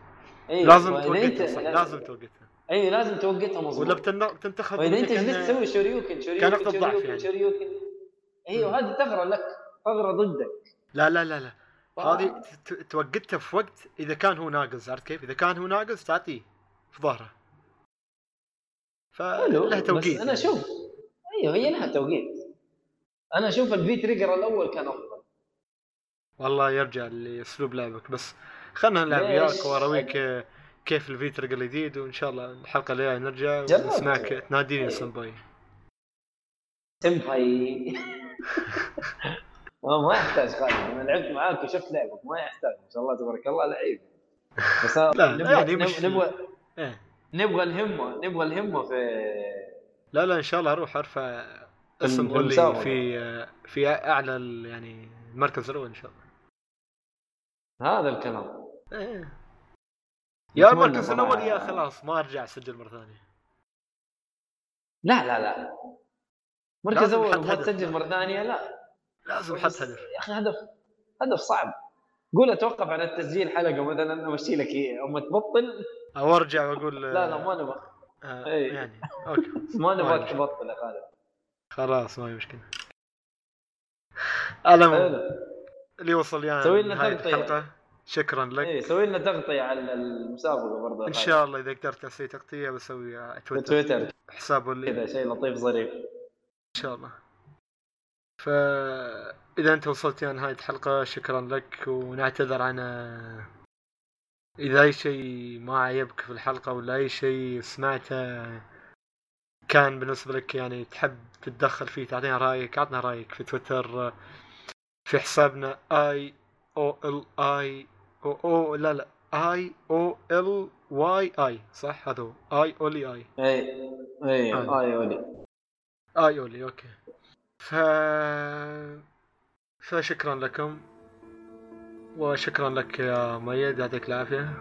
أي لازم توقتها صح لا- لازم توقتها اي لازم توقتها ولا مظبوط بتن... بتنتخب وإذا أنت جلست إن- تسوي؟ شريوكن شريوكن كان نقطة ضعف يعني. Shoryuken أيوه هذه ثغرة لك ثغرة ضدك. لا لا لا لا. هذه توقتها في وقت إذا كان هو ناقص عرفت كيف؟ إذا كان هو ناقص تعطيه في ظهره. فلها بس توقيت أنا يعني. أشوف. أيوه هي لها توقيت. أنا أشوف ال V-Trigger الأول كان أفضل. والله يرجع لأسلوب لعبك. بس خلنا نلعب؟ وياك واراويك كيف ال V-Trigger الجديد وإن شاء الله الحلقة الجاية نرجع. ونسمعك. تناديني أيوة. سمباي. سمباي. ما يحتاج خالد. أنا لعبت معاك وشفت لعبك. ما يحتاج. ما شاء الله تبارك الله. لعيب. بس لا، نبغى يعني مش- نبغى نبغى, إيه. نبغى الهمة. نبغى الهمة في لا لا إن شاء الله أروح أرفع اسم اولي المسابقة. في في أعلى يعني المركز الأول إن شاء الله. هذا الكلام. إيه. يا المركز. الأول يا خلاص ما أرجع أسجل مرة ثانية. لا لا لا. مركز أول هدف. تسجل مرة ثانية لا. لازم بس هدف. يا أخي هدف هدف صعب. قول أتوقف عن التسجيل حلقة مثلا أمشي لك إياه. اما تبطل. أو أرجع وأقول لا لا ما نبغى. آه إيه. يعني okay. ما ما نبغاك. تبطل يا خالد. خلاص ما هي مشكلة. المهم اللي وصل يعني سوي لنا. الحلقة. شكرا لك. إيه سوي لنا تغطية على المسابقة برضه إن. شاء الله إذا قدرت أسوي تغطية بسوي على في تويتر. تويتر. حسابه اللي كذا شيء لطيف ظريف. إن شاء الله. فاذا أنت وصلت إلى نهاية الحلقة شكرا لك. ونعتذر عن إذا أي شيء ما عجبك في الحلقة ولا أي شيء سمعته كان بالنسبة لك يعني تحب تتدخل فيه تعطينا رأيك عطنا رأيك في تويتر. في حسابنا اي أو ال اي أو أو لا لا اي أو ال واي اي صح؟ هذا هو. اي اولي اي اي اي آه. اي ولي اي اولي أوكي. ف فشكرا لكم. وشكرا لك يا ميد يعطيك العافية.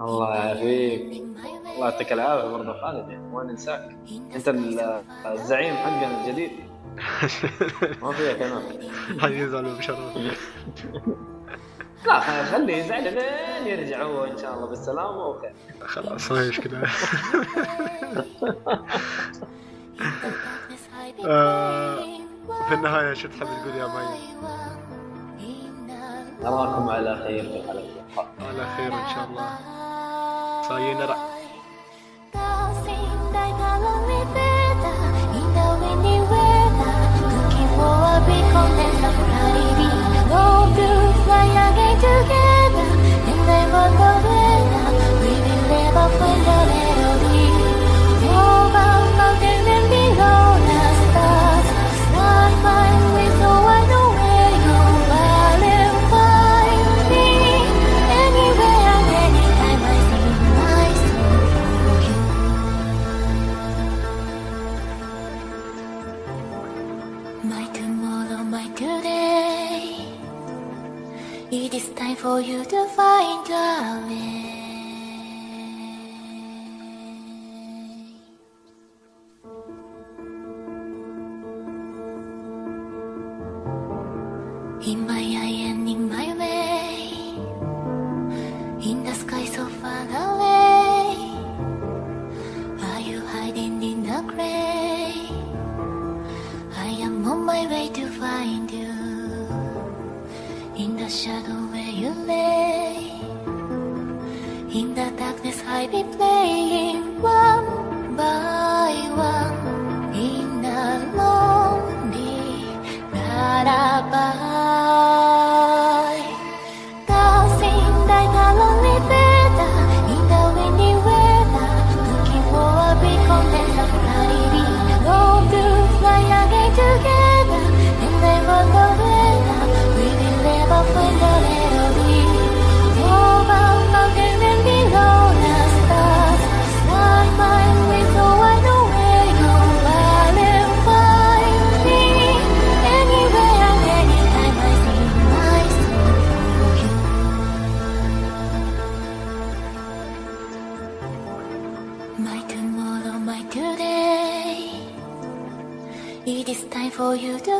الله يعافيك. الله يعطيك العافية برضه خالد ما ننساك. أنت ال- الزعيم حقنا الجديد. ما فيها كلام حيزعلوا بشرف لا خليه يزعل لين يرجع هو إن شاء الله بالسلامة وخير خلاص ما مشكلة. آه، في النهاية شو تحب تقول يا مي؟ نراكم على خير في الحلقة. على خير إن شاء الله. سايين Dancing の光に登るフライ上げ together for you to find a way. In my eye and in my way, in the sky so far away, are you hiding in the gray? I am on my way to find you in the shadow you lay in the darkness I be played. you do.